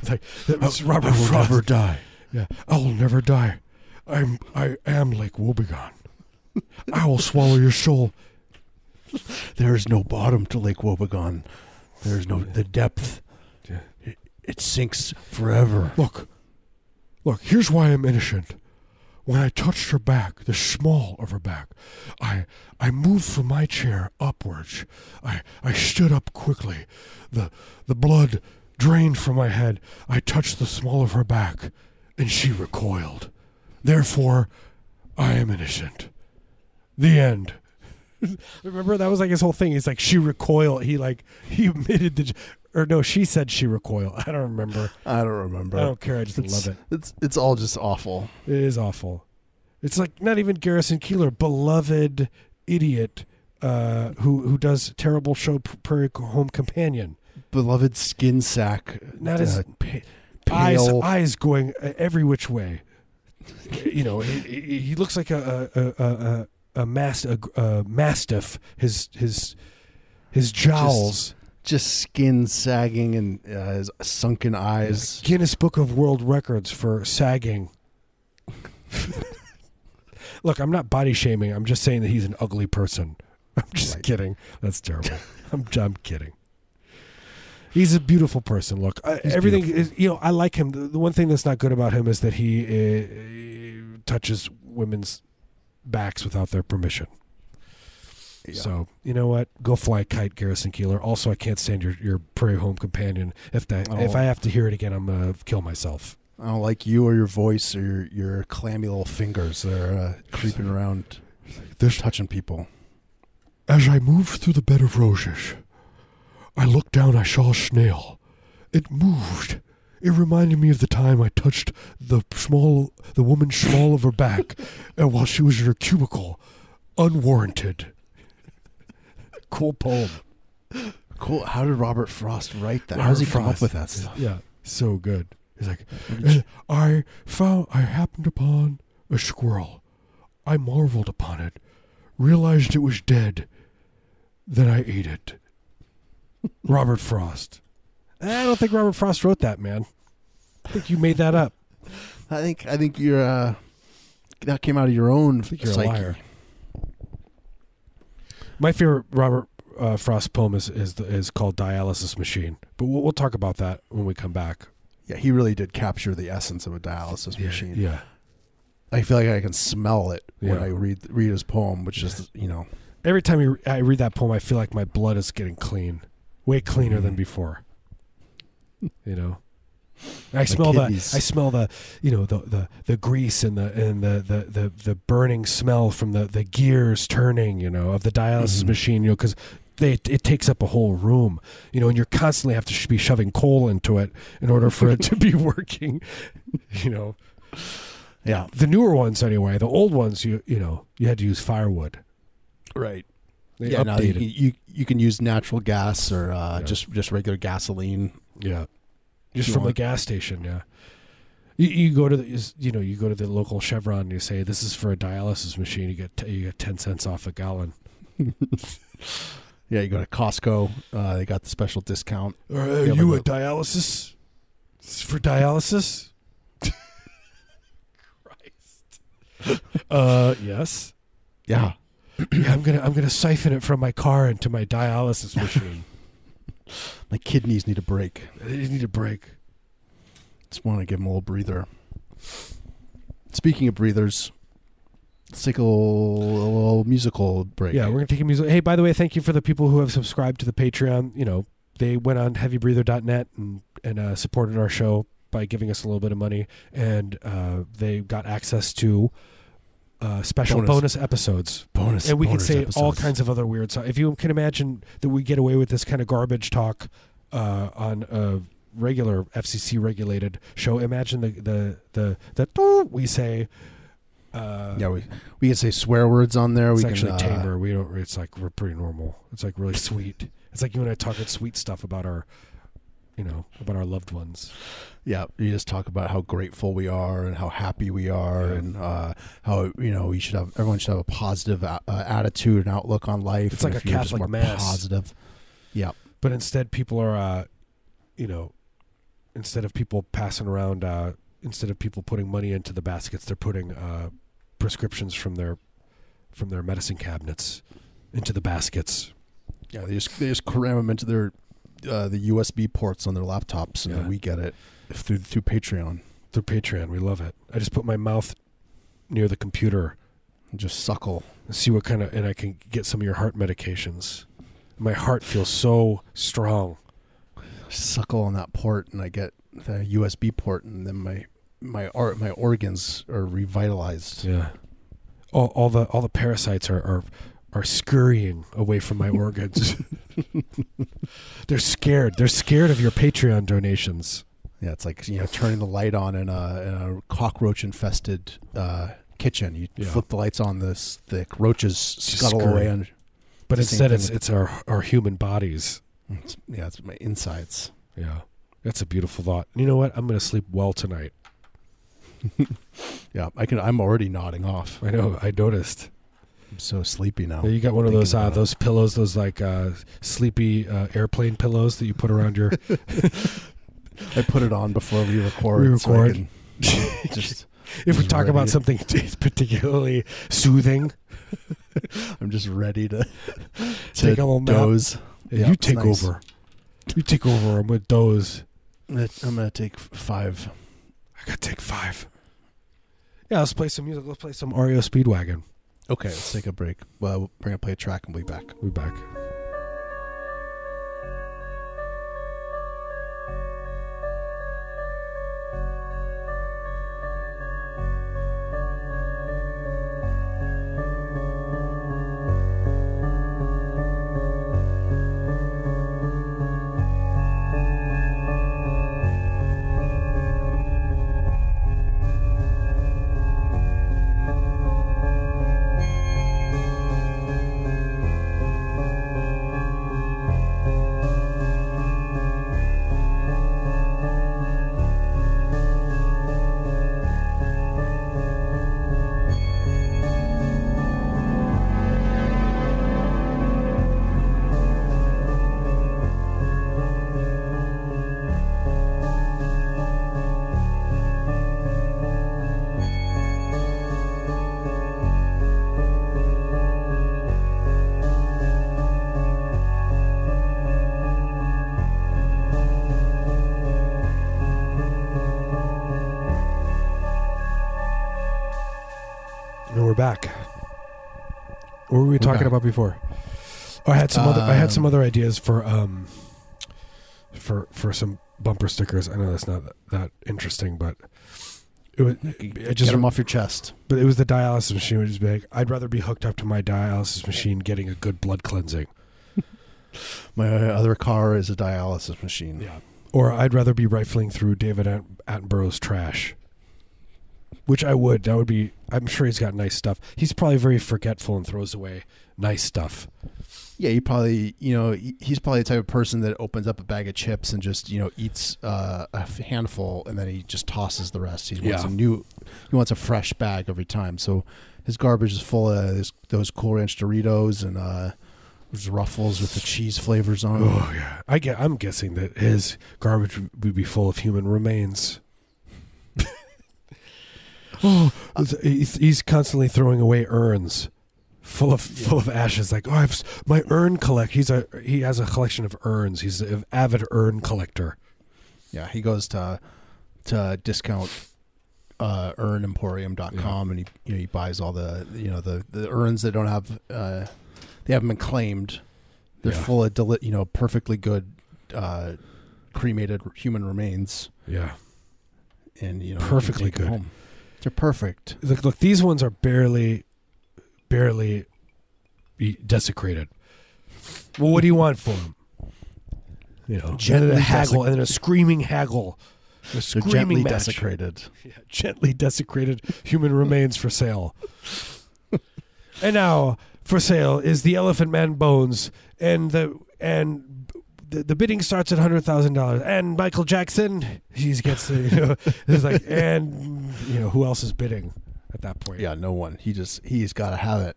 It's like, that oh, was Robert will never die. Yeah, I will never die. I'm I am Lake Wobegon. I will swallow your soul. There is no bottom to Lake Wobegon. There is no the depth. Yeah. It, it sinks forever. Look, look. Here's why I'm innocent. When I touched her back, the small of her back, I I moved from my chair upwards. I I stood up quickly. The the blood drained from my head. I touched the small of her back, and she recoiled. Therefore, I am innocent. The end. Remember that was like his whole thing. He's like she recoiled. He like he admitted the, or no, she said she recoiled. I don't remember. I don't remember. I don't care. I just it's, love it. It's it's all just awful. It is awful. It's like not even Garrison Keillor, beloved idiot, uh, who who does terrible show Prairie Home Companion. Beloved skin sack. Not as pa- eyes pale. eyes going uh, every which way. you know, he, he looks like a a a, a, a, mas- a, a mastiff. His his his jowls. just skin sagging and uh, his sunken eyes. Guinness Book of World Records for sagging. Look, I'm not body shaming. I'm just saying that he's an ugly person. I'm just Right. kidding. That's terrible. I'm, I'm kidding. He's a beautiful person. Look, I, everything beautiful. is. You know, I like him. The, the one thing that's not good about him is that he uh, touches women's backs without their permission. Yeah. So you know what? Go fly a kite, Garrison Keillor. Also, I can't stand your your prairie home companion. If that if Oh. I have to hear it again, I'm gonna kill myself. I don't like you or your voice or your, your clammy little fingers that are uh, creeping around, There's touching people. As I moved through the bed of roses, I looked down, I saw a snail. It moved. It reminded me of the time I touched the small, the woman's small of her back, and while she was in her cubicle, unwarranted. cool poem. Cool. How did Robert Frost write that? Robert How does he come up with that stuff? Yeah, so good. He's like, uh, I found, I happened upon a squirrel. I marveled upon it, realized it was dead. Then I ate it. Robert Frost. I don't think Robert Frost wrote that, man. I think you made that up. I think I think you're uh, that came out of your own I think you're psyche. a liar. My favorite Robert uh, Frost poem is is, the, is called "Dialysis Machine," but we'll, we'll talk about that when we come back. Yeah, he really did capture the essence of a dialysis machine. Yeah. I feel like I can smell it when I read read his poem, which is you know Every time I read that poem, I feel like my blood is getting clean, way cleaner than Mhm. before. You know, I smell the, I smell the, you know, the, the, the grease and the and the, the, the, the burning smell from the, the gears turning, you know, of the dialysis Mhm. machine, you know, because they it takes up a whole room, you know, and you're constantly have to sh- be shoving coal into it in order for it to be working, you know. yeah The newer ones, anyway, the old ones, you you know, you had to use firewood. right They yeah. Now you, updated. you you can use natural gas or uh, Yeah. just just regular gasoline. Yeah, just you from the gas station. Yeah, you, you go to the you know you go to the local Chevron and you say this is for a dialysis machine. You get t- you get ten cents off a gallon. Yeah, you go to Costco. Uh, they got the special discount. Are Yeah, you a dialysis? This is for dialysis. Christ. Uh, yes. Yeah, Yeah, I'm gonna I'm gonna siphon it from my car into my dialysis machine. my kidneys need a break. they need a break. Just want to give them a little breather. Speaking of breathers, let's take a little, a little musical break. Yeah, we're gonna take a music. Hey, by the way, thank you for the people who have subscribed to the Patreon. You know, they went on heavybreather.net and and uh, supported our show by giving us a little bit of money, and uh, they got access to uh, special Bonus. bonus, episodes. bonus. And we can bonus say all kinds of other weird stuff. If you can imagine that we get away with this kind of garbage talk uh, on a regular FCC regulated show, imagine the the the the we say. Uh, Yeah, we we can say swear words on there. it's we actually can, uh, tamer. We don't. It's like we're pretty normal. It's like really sweet. It's like you and I talking sweet stuff about our, you know, about our loved ones. Yeah, you just talk about how grateful we are and how happy we are, Yeah. and uh, how you know we should have everyone should have a positive uh, uh, attitude and outlook on life. It's like a Catholic mass. Positive. Yeah, But instead, people are, uh, you know, instead of people passing around, uh, instead of people putting money into the baskets, they're putting uh, prescriptions from their from their medicine cabinets into the baskets. yeah. They just they just cram them into their uh, the USB ports on their laptops, and Yeah. we get it through through Patreon. Through Patreon, we love it. I just put my mouth near the computer And just suckle. and see what kind of, and I can get some of your heart medications. My heart feels so strong. suckle on that port and I get the USB port and then my my art my organs are revitalized. Yeah. All, all the all the parasites are, are are scurrying away from my organs. They're scared. They're scared of your Patreon donations. Yeah, it's like you know turning the light on in a, in a cockroach infested uh, kitchen. You Yeah. flip the lights on, this the roaches scuttle away and But instead it's it's our our human bodies. it's, yeah, it's my insides. Yeah. That's a beautiful thought. You know what? I'm going to sleep well tonight. Yeah, I can. I'm already nodding off. I know. I noticed. I'm so sleepy now. Yeah, you got one of those uh, those pillows, those like uh, sleepy uh, airplane pillows that you put around your. I put it on before we record. We so record. can just if we talk about something particularly soothing, I'm just ready to, Take a little nap. doze. Yeah, you take nice. over. You take over. I'm with those. I'm gonna, take five. I gotta take five. Yeah, let's play some music. Let's play some REO Speedwagon. Okay, let's take a break. Well, we're gonna play a track and we'll be back. We'll be back. Back. What were we talking about before? Oh, I had some other. I had some Um, other ideas for um, for for some bumper stickers. I know that's not that, interesting, but it was. It Get just them off your chest. But it was the dialysis machine, which is big. I'd rather be hooked up to my dialysis machine, getting a good blood cleansing. My other car is a dialysis machine. Yeah. Or I'd rather be rifling through David At- Attenborough's trash. Which I would. That would be. I'm sure he's got nice stuff. He's probably very forgetful and throws away nice stuff. Yeah, he probably, you know, he's probably the type of person that opens up a bag of chips and just, you know, eats uh, a handful and then he just tosses the rest. He wants Yeah. a new, he wants a fresh bag every time. So his garbage is full of this, those Cool Ranch Doritos and uh, those Ruffles with the cheese flavors on. Oh yeah. I get. I'm guessing that his garbage would be full of human remains. Oh, he's, he's constantly throwing away urns full of full of ashes. Like, oh, I've my urn collect. He's a he has a collection of urns. He's an avid urn collector. Yeah, he goes to to discount uh, earnemporium.com and he you know he buys all the you know the the urns that don't have uh, they haven't been claimed. They're Yeah. full of deli- you know perfectly good uh, cremated human remains Yeah. and you know Perfectly good. home. They're perfect. Look, look, these ones are barely, barely desecrated. Well, what do you want for them? You know, Gently and a haggle, and then a screaming haggle, a screaming gently match. desecrated. Yeah, gently desecrated human remains for sale. and now for sale is the Elephant Man bones, and the and the, the bidding starts at hundred thousand dollars. And Michael Jackson, he gets the, you know, it's like, and you know who else is bidding at that point? Yeah, no one. He just he's got to have it.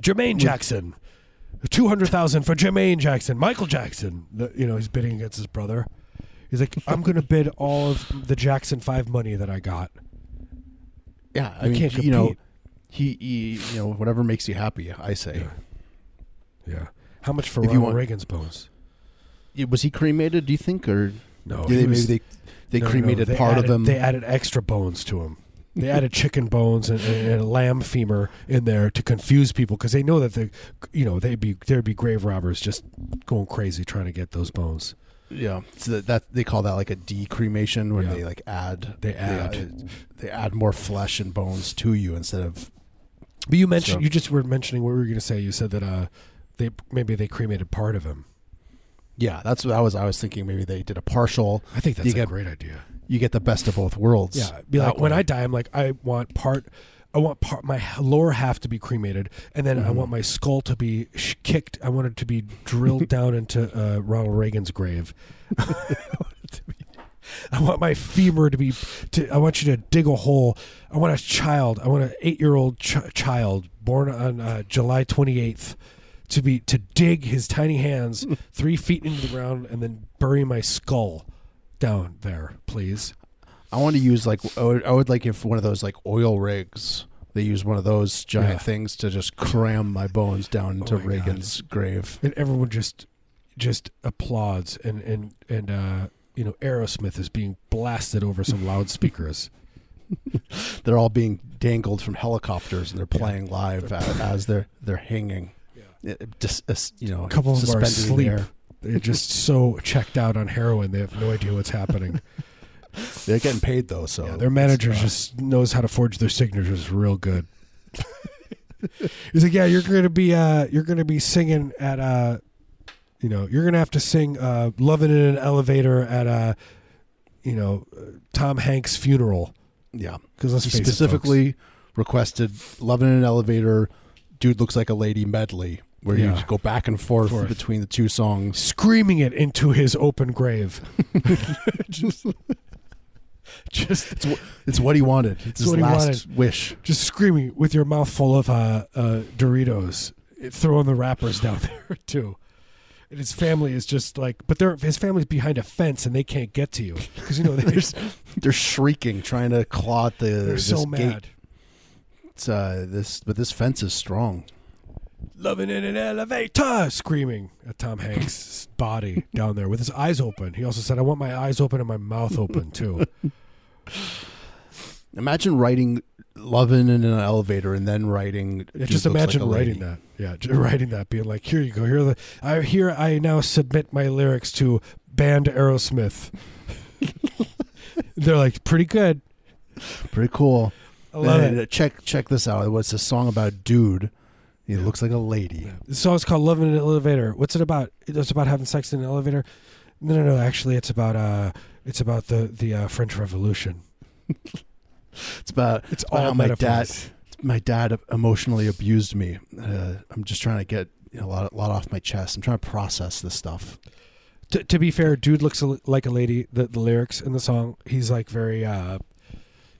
Jermaine Jackson, two hundred thousand for Jermaine Jackson. Michael Jackson, the, you know, he's bidding against his brother. He's like, I'm going to bid all of the Jackson Five money that I got. Yeah, I You mean, can't you know, he, he you know whatever makes you happy. I say. Yeah. Yeah. How much for If Ronald want- Reagan's bones? Yeah, Was he cremated? Do you think, or No, he they, was- maybe they they no, no, cremated they part added, of him? They added extra bones to him. They added chicken bones and, and, and a lamb femur in there to confuse people because they know that the, you know, they'd be there'd be grave robbers just going crazy trying to get those bones. Yeah, so that, that they call that like a decremation, where Yeah. they like add They add. they add more flesh and bones to you instead of But you mentioned So- you just were mentioning what we were going to say. You said that uh, they maybe they cremated part of him. Yeah. That's what I was I was thinking. Maybe they did a partial. I think that's You a get- great idea. You get the best of both worlds. Yeah, be like when way. I die, I'm like I want part. I want part my lower half to be cremated, and then I Mhm. want my skull to be sh- kicked. I want it to be drilled down into uh, Ronald Reagan's grave. I want it to be- I want my femur to be. To, I want you to dig a hole. I want a child. I want an eight-year-old ch- child born on uh, July 28th to be to dig his tiny hands three feet into the ground and then bury my skull down there, please. I want to use like I would, I would like if one of those like oil rigs. They use one of those giant Yeah. things to just cram my bones down into Oh my God. Reagan's grave. and everyone just just applauds and and and uh you know aerosmith is being blasted over some loudspeakers They're all being dangled from helicopters and they're playing live as, as they're they're hanging. It- it just uh, you know, A couple of them are suspended in asleep. they're just so checked out on heroin they have no idea what's happening They're getting paid though, so yeah, their manager uh, just knows how to forge their signatures real good he's like yeah you're gonna be uh you're gonna be singing at uh you know you're gonna have to sing uh loving in an elevator at uh you know uh, tom hanks funeral yeah. because let's He face it, specifically requested "Loving in an Elevator." Dude looks like a lady medley, where you Yeah. just go back and forth, Forth. between the two songs. screaming it into his open grave. just, just, It's it's what he wanted. It's his what he last wish. just screaming with your mouth full of uh, uh, Doritos, throwing the wrappers down there too. And his family is just like, but they're his family's behind a fence and they can't get to you because you know they're, They're shrieking, trying to claw at the. they're this so gate. mad. It's, uh, this, but this fence is strong. Loving in an elevator, screaming at Tom Hanks' body down there with his eyes open. He also said, "I want my eyes open and my mouth open too." Imagine writing loving in an elevator and then writing. Yeah, just looks like imagine writing that. Yeah, just writing that, being like, "Here you go. Here the. I here I now submit my lyrics to band Aerosmith." They're like pretty good. Pretty cool. I love And, it. Check check this out. It's a song about dude. He looks like a lady. The song's called "Love in an Elevator." What's it about? It's about having sex in an elevator. No, no, no. Actually, it's about uh, it's about the the uh, French Revolution. It's about It's about all how my dad my dad emotionally abused me. Uh, I'm just trying to get you know, a lot a lot off my chest. I'm trying to process this stuff. To, to be fair, dude looks a, like a lady. The, the lyrics in the song, he's like very, uh,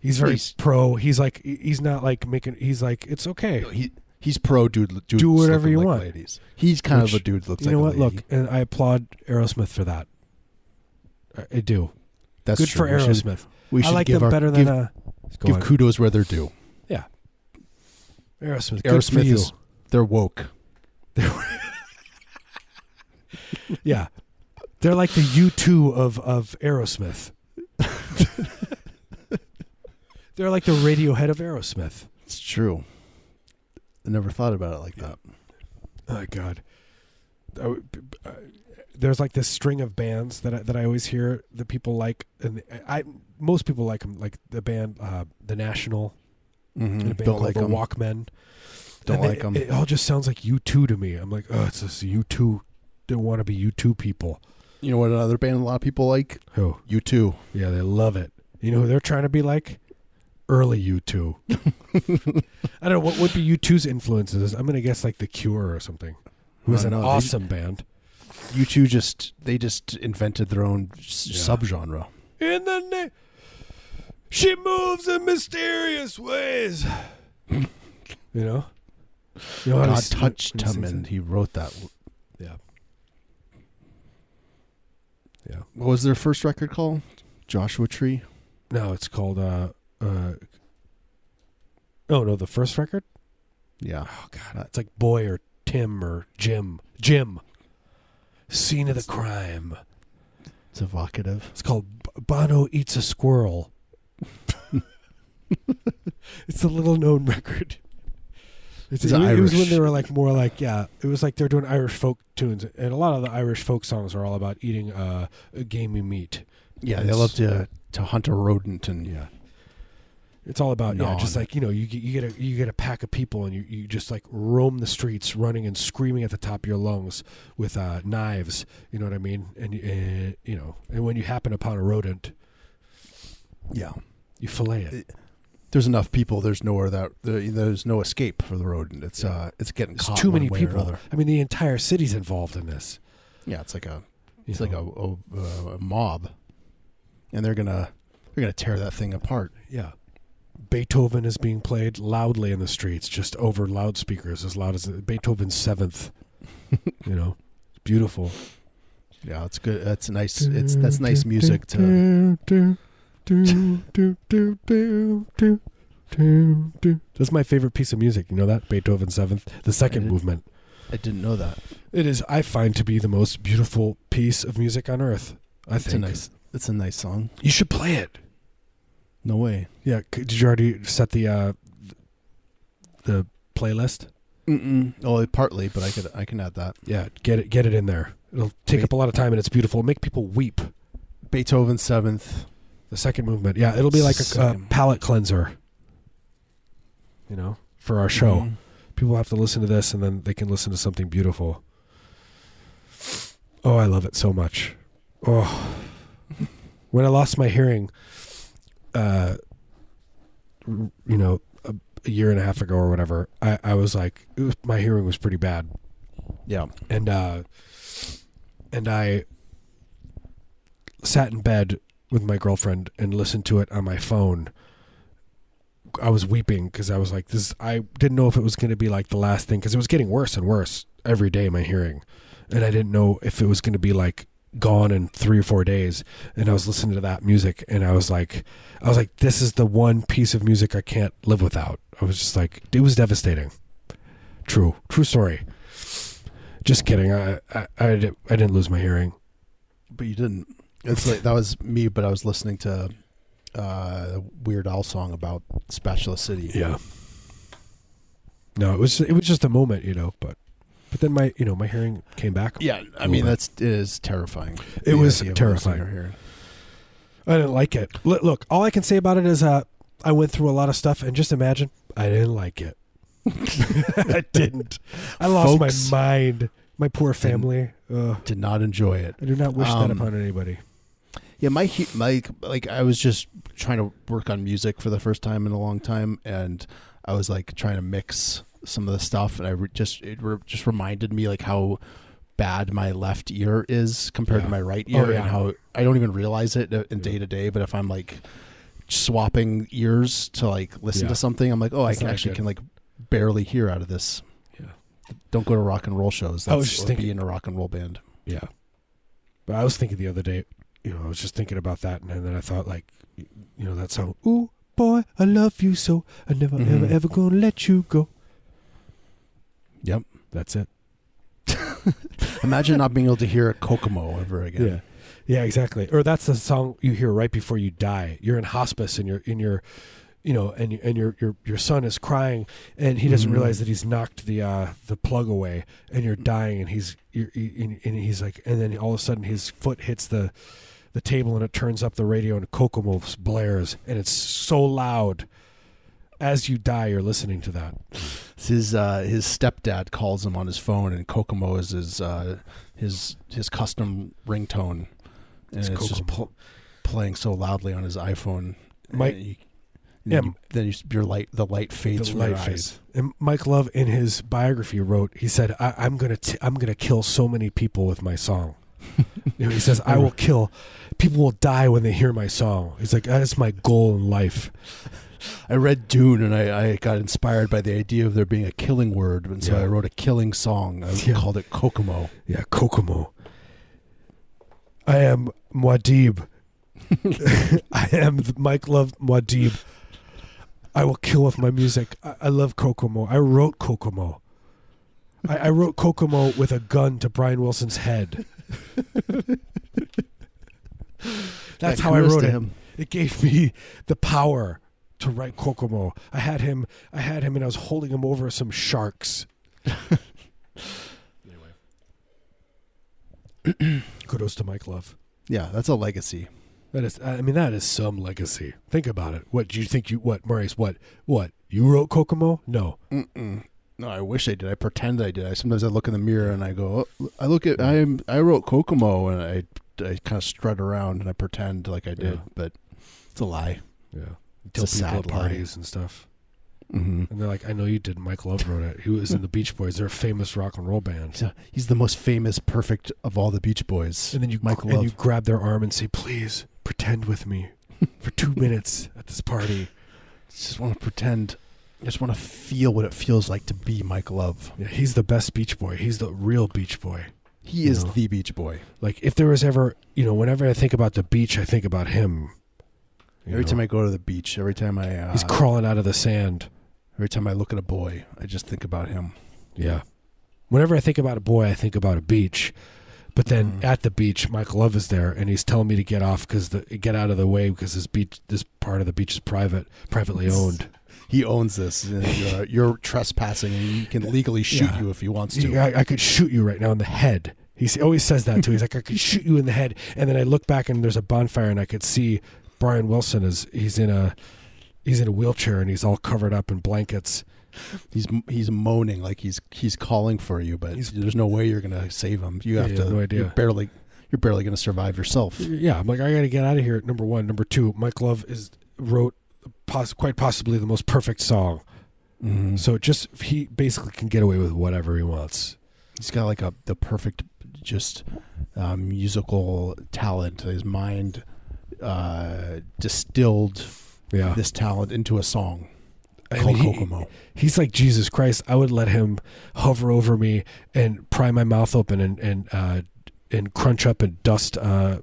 he's very He's- pro. He's like, he's not like making. He's like, it's okay. He he's pro dude. Do whatever you like want. Ladies. He's kind Which, of a dude that looks you like know a what? lady. Look, and I applaud Aerosmith for that. I, do. That's Good true. for We should- Aerosmith. We should I like give them our, better than give, uh, go give on. kudos where they're due. Yeah, Aerosmith. Aerosmith is they're woke. Yeah, they're like the U two of of Aerosmith. they're like the Radiohead of Aerosmith. It's true. I never thought about it like that. Oh God. B- b- uh, There's like this string of bands that I, that I always hear that people like, and I most people like them, like the band uh, the National, and a band Don't like the 'em. Walkmen. Don't And they- like 'em. It all just sounds like U two to me. I'm like, oh, it's this U two. They want to be U two people. You know what another band a lot of people like? Who? You too. Yeah, they love it. You know who they're trying to be like? Early U two. I don't know what would be U 2s influences. I'm gonna guess like the Cure or something. Who I an don't. They- awesome band. U2 just they just invented their own Yeah. subgenre. In the name, she moves in mysterious ways. you know, you know God touched him and he wrote that. Yeah. Yeah. What was their first record called? Joshua Tree. No, it's called. uh uh Oh no, the first record. Yeah. Oh god, it's like Boy or Tim or Jim. Jim. Scene of the crime. It's evocative. It's called Bono Eats a Squirrel. it's a little known record. It's, Is it, it was- when they were like more like yeah, it was like they're doing Irish folk tunes, and a lot of the Irish folk songs are all about eating uh, gamey meat. Yeah, they love to to hunt a rodent and Yeah, it's all about yeah, just like you know, you get, you get a you get a pack of people, and you, you just like roam the streets, running and screaming at the top of your lungs with uh, knives. You know what I mean? And, you- uh, you know, and when you happen upon a rodent, yeah. you fillet it. There's enough people. There's nowhere that there, there's no escape for the rodent. It's Yeah. uh it's getting caught too many people. I mean, the entire city's involved in this. Yeah, it's like a you it's like a, a, a mob, and they're gonna they're gonna tear that thing apart. yeah. Beethoven is being played loudly in the streets, just over loudspeakers, as loud as Beethoven's seventh. you know, it's beautiful. Yeah, it's good. That's nice. It's that's nice music to. That's my favorite piece of music. You know that Beethoven seventh, the second did. movement. I didn't know that. It is, I find, to be the most beautiful piece of music on earth. I It's a nice. It's a nice song. you should play it. No way. Yeah, did you already set the uh, the playlist? Mm-mm. Oh, partly, but I could I can add that. Yeah, get it get it in there. It'll take Wait. up a lot of time and it's beautiful. It'll make people weep. Beethoven seventh. The second movement, yeah, it'll be like a, a palate cleanser. You know, for our show, Mhm. people have to listen to this and then they can listen to something beautiful. Oh, I love it so much. Oh, when I lost my hearing, uh, you know, a, a year and a half ago or whatever, I, I was like, it was, my hearing was pretty bad. Yeah. and uh and I sat in bed with my girlfriend and listened to it on my phone. I was weeping because I was like, "This." I didn't know if it was going to be like the last thing because it was getting worse and worse every day. My hearing, and I didn't know if it was going to be like gone in three or four days. And I was listening to that music, and I was like, I was like, "This is the one piece of music I can't live without." I was just like, it was devastating. True, true story. Just kidding. I I, I, di- I didn't lose my hearing. But you didn't. It's like that was me, but I was listening to uh, Weird Al song about Spatula City. Yeah. No, it was it was just a moment, you know, but but then my you know my hearing came back. Yeah, I mean that's it is terrifying. It was terrifying. losing your hearing. I didn't like it. Look, all I can say about it is uh, I went through a lot of stuff, and just imagine I didn't like it. I didn't. I lost Folks my mind. My poor family. Ugh. Did not enjoy it. I do not wish Um, that upon anybody. Yeah, my my like I was just trying to work on music for the first time in a long time, and I was like trying to mix some of the stuff, and I re- just it re- just reminded me like how bad my left ear is compared Yeah. to my right Oh, ear, yeah. and how I don't even realize it in day to day. But if I'm like swapping ears to like listen Yeah. to something, I'm like, oh, That's I not actually good. can like barely hear out of this. Yeah. Don't go to rock and roll shows. I was just thinking- be in a rock and roll band. Yeah. But I was thinking the other day, you know, I was just thinking about that, and then I thought, like, you know, that song, "Ooh, boy, I love you so, I never, Mhm. ever, ever gonna let you go." Yep. That's it. Imagine not being able to hear Kokomo ever again. Yeah. Yeah, exactly. Or that's the song you hear right before you die. You're in hospice and you're in your you know, and and your your your son is crying and he doesn't Mhm. realize that he's knocked the uh the plug away and you're dying and he's you're, and he's like and then all of a sudden his foot hits the the table and it turns up the radio and Kokomo blares and it's so loud as you die you're listening to that. His uh, his stepdad calls him on his phone, and Kokomo is his uh, his his custom ringtone, and It's it's, just pl- playing so loudly on his iPhone. Mike- you- Yeah, you- then you, your light the light fades the from light your fades. eyes. And Mike Love, in his biography, wrote he said, I, "I'm gonna t- I'm gonna kill so many people with my song." you know, he says, "I will kill people will die when they hear my song." He's like, "That is my goal in life." I read Dune, and I, I got inspired by the idea of there being a killing word, and so Yeah. I wrote a killing song. I Yeah. called it Kokomo. Yeah, Kokomo. I am Muad'Dib. I am the Mike Love Muad'Dib. I will kill with my music. I, I love Kokomo. I wrote Kokomo. I, I wrote Kokomo with a gun to Brian Wilson's head. That's Yeah, how I wrote it. him. It gave me the power to write Kokomo. I had him. I had him, and I was holding him over some sharks. anyway, kudos to Mike Love. Yeah, that's a legacy. That is, I mean, that is some legacy. Think about it. What do you think? You what, Maurice? What? What? You wrote Kokomo? No. Mm-mm. No, I wish I did. I pretend I did. I sometimes I look in the mirror and I go, oh, I look at I am I wrote Kokomo and I I kind of strut around and I pretend like I did, Yeah. but it's a lie. Yeah. It's Tell a people at parties and stuff, Mm-hmm. and they're like, "I know you did." Mike Love wrote it. He was in the Beach Boys. They're a famous rock and roll band. He's, a- he's the most famous, perfect of all the Beach Boys. And then you Mike and Love. you grab their arm and say, "Please pretend with me for two minutes at this party." just want to pretend. I just want to feel what it feels like to be Mike Love. Yeah, he's the best Beach Boy. He's the real Beach Boy. He is know. the Beach Boy. Like if there was ever, you know, whenever I think about the beach, I think about him. Every know? time I go to the beach, every time I uh, he's crawling out of the sand. every time I look at a boy, I just think about him. Yeah. Whenever I think about a boy, I think about a beach. But then Mm. at the beach, Mike Love is there, and he's telling me to get off because the get out of the way because this beach, this part of the beach is private, privately owned. He owns this. and You're, you're trespassing, and he can legally shoot Yeah. you if he wants to. I, I could shoot you right now in the head. He always says that too. He's like, I could shoot you in the head, and then I look back and there's a bonfire, and I could see Brian Wilson is he's in a he's in a wheelchair and he's all covered up in blankets. He's he's moaning like he's he's calling for you, but He's- there's no way you're gonna save him. You have you to. no idea. You're barely you're barely gonna survive yourself. Yeah, I'm like, I got to get out of here. Number one, number two, Mike Love is wrote quite possibly the most perfect song. Mhm. So just he basically can get away with whatever he wants. He's got like a the perfect just um, musical talent. His mind uh, distilled Yeah, this talent into a song I called mean, he- Kokomo. he's like Jesus Christ. I would let him hover over me and pry my mouth open and and uh, and crunch up and dust uh,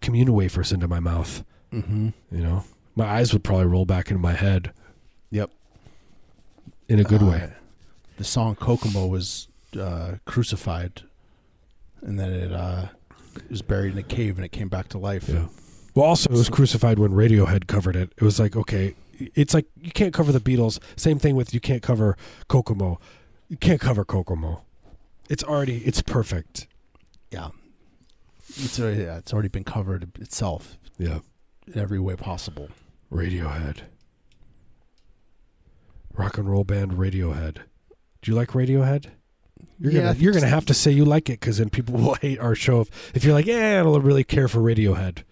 communion wafers into my mouth. Mm-hmm. You know, my eyes would probably roll back into my head. Yep. in a good Uh, way. The song Kokomo was uh, crucified, and then it uh, was buried in a cave, and it came back to life. Yeah. Well, also it was crucified when Radiohead covered it. It was like, okay, it's like you can't cover the Beatles. Same thing with you can't cover Kokomo. You can't cover Kokomo. It's already it's perfect. Yeah. It's already, yeah, it's already been covered itself Yeah. in every way possible. Radiohead. Rock and roll band Radiohead. Do you like Radiohead? You're Yeah, gonna you're gonna have to say you like it because then people will hate our show. If, if you're like, yeah, I don't really care for Radiohead.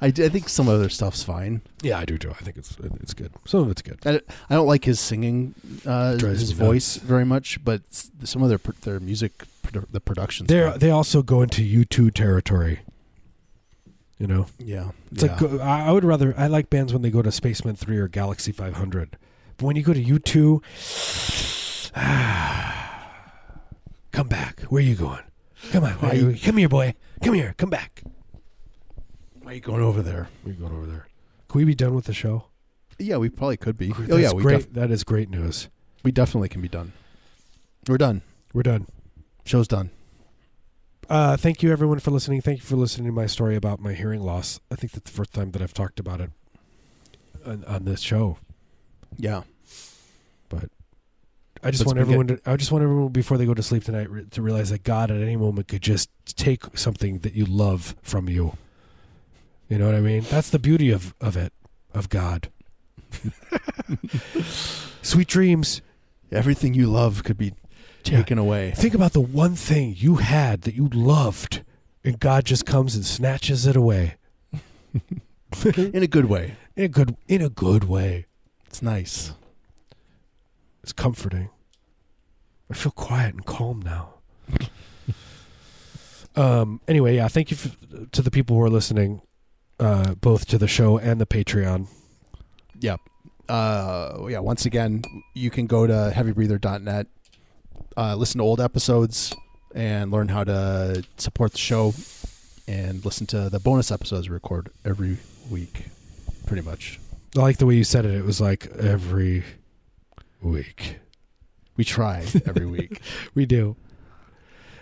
I I think some other stuff's fine. Yeah, I do too. I think it's it's good. Some of it's good. I, I don't like his singing, uh, his voice nuts. very much, but some of their their music, the productions. They they also go into U two territory. You know, yeah, it's yeah. like I I would rather I like bands when they go to Spacemen three or Galaxie five hundred, but when you go to U two, come back. Where are you going? Come on, are you? come here, boy. Come here. Come back. Why are you going over there? Where are you going over there? Can we be done with the show? Yeah, we probably could be. That's oh yeah, we great. def- that is great news. we definitely can be done. We're done. We're done. Show's done. Uh, thank you, everyone, for listening. Thank you for listening to my story about my hearing loss. I think that's the first time that I've talked about it on, on this show. Yeah. I just Let's want everyone to. I just want everyone before they go to sleep tonight re- to realize that God at any moment could just take something that you love from you. You know what I mean? That's the beauty of of it, of God. Sweet dreams. Everything you love could be taken away. Think about the one thing you had that you loved, and God just comes and snatches it away In a good way. in a good in a good way. It's nice. It's comforting. I feel quiet and calm now. um. Anyway, yeah. Thank you for, to the people who are listening, uh, both to the show and the Patreon. Yeah. Uh, yeah. Once again, you can go to heavybreather.net, uh, listen to old episodes, and learn how to support the show, and listen to the bonus episodes we record every week, pretty much. I like the way you said it. It was like every week. We try every week. We do.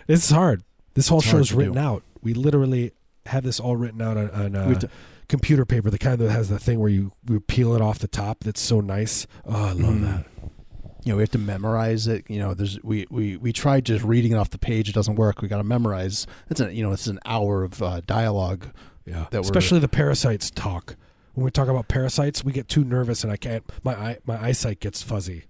This is hard. This whole It's hard show's written do. out. We literally have this all written out on, on uh, to- computer paper, the kind that has the thing where you, you peel it off the top. That's so nice. Oh, I love Mm. that. you know, we have to memorize it. You know, there's we we we tried just reading it off the page. It doesn't work. We got to memorize. It's a you know, it's an hour of uh, dialogue. Yeah, especially the parasites talk. When we talk about parasites, we get too nervous, and I can't. My eye, my eyesight gets fuzzy.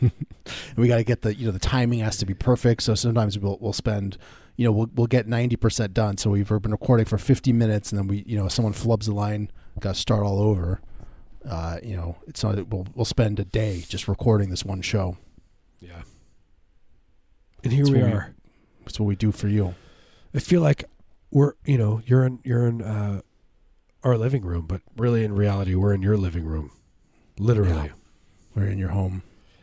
And we got to get the you know the timing has to be perfect. So sometimes we'll we'll spend you know we'll we'll get ninety percent done. So we've been recording for fifty minutes, and then we you know someone flubs the line, got to start all over. Uh, you know, it's not we'll we'll spend a day just recording this one show. Yeah. And here That's we what we- are. That's what we do for you. I feel like we're, you know, you're in you're in uh, our living room, but really in reality, we're in your living room, literally. Yeah. We're in your home.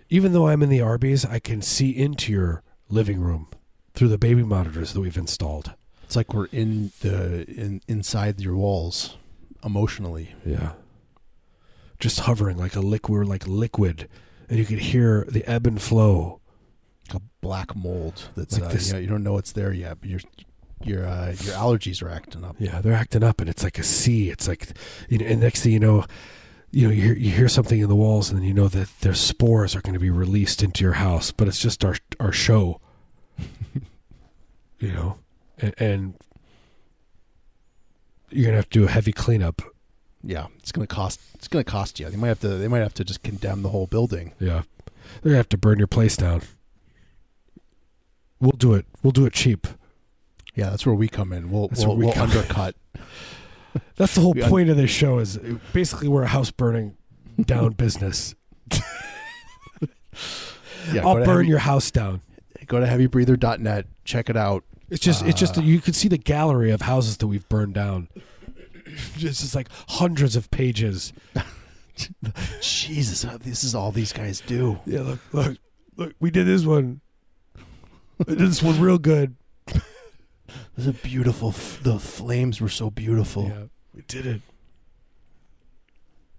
Even though I'm in the Arby's, I can see into your living room through the baby monitors that we've installed. It's like we're in the in inside your walls, emotionally. Yeah. Just hovering like a liquid, like liquid, and you could hear the ebb and flow. a black mold that's Like uh, this- you, know, you don't know it's there yet, but your your uh, your allergies are acting up. Yeah, they're acting up, and it's like a sea. It's like, you know, and next thing you know, you know, you hear, you hear something in the walls, and then you know that their spores are going to be released into your house. But it's just our our show, you know, and, and you're gonna have to do a heavy cleanup. Yeah, it's gonna cost. It's gonna cost you. They might have to. They might have to just condemn the whole building. Yeah, they're gonna have to burn your place down. We'll do it. We'll do it cheap. Yeah, that's where we come in. We'll That's we'll, we in. undercut. That's the whole point of this show. Is basically we're a house burning down business. Yeah, I'll burn heavy, your house down. Go to heavybreather.net. Check it out. It's just, it's just Uh, you can see the gallery of houses that we've burned down. It's just like hundreds of pages. Jesus, uh, this is all these guys do. Yeah, look, look, look. We did this one. We did this one real good. This is a beautiful. F- the flames were so beautiful. Yeah, we did it.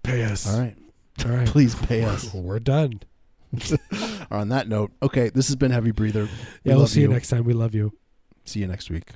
Pay us. All right, all right. please pay us. We're done. On that note, okay, this has been Heavy Breather. We Yeah, we'll see you next time. We love you. See you next week.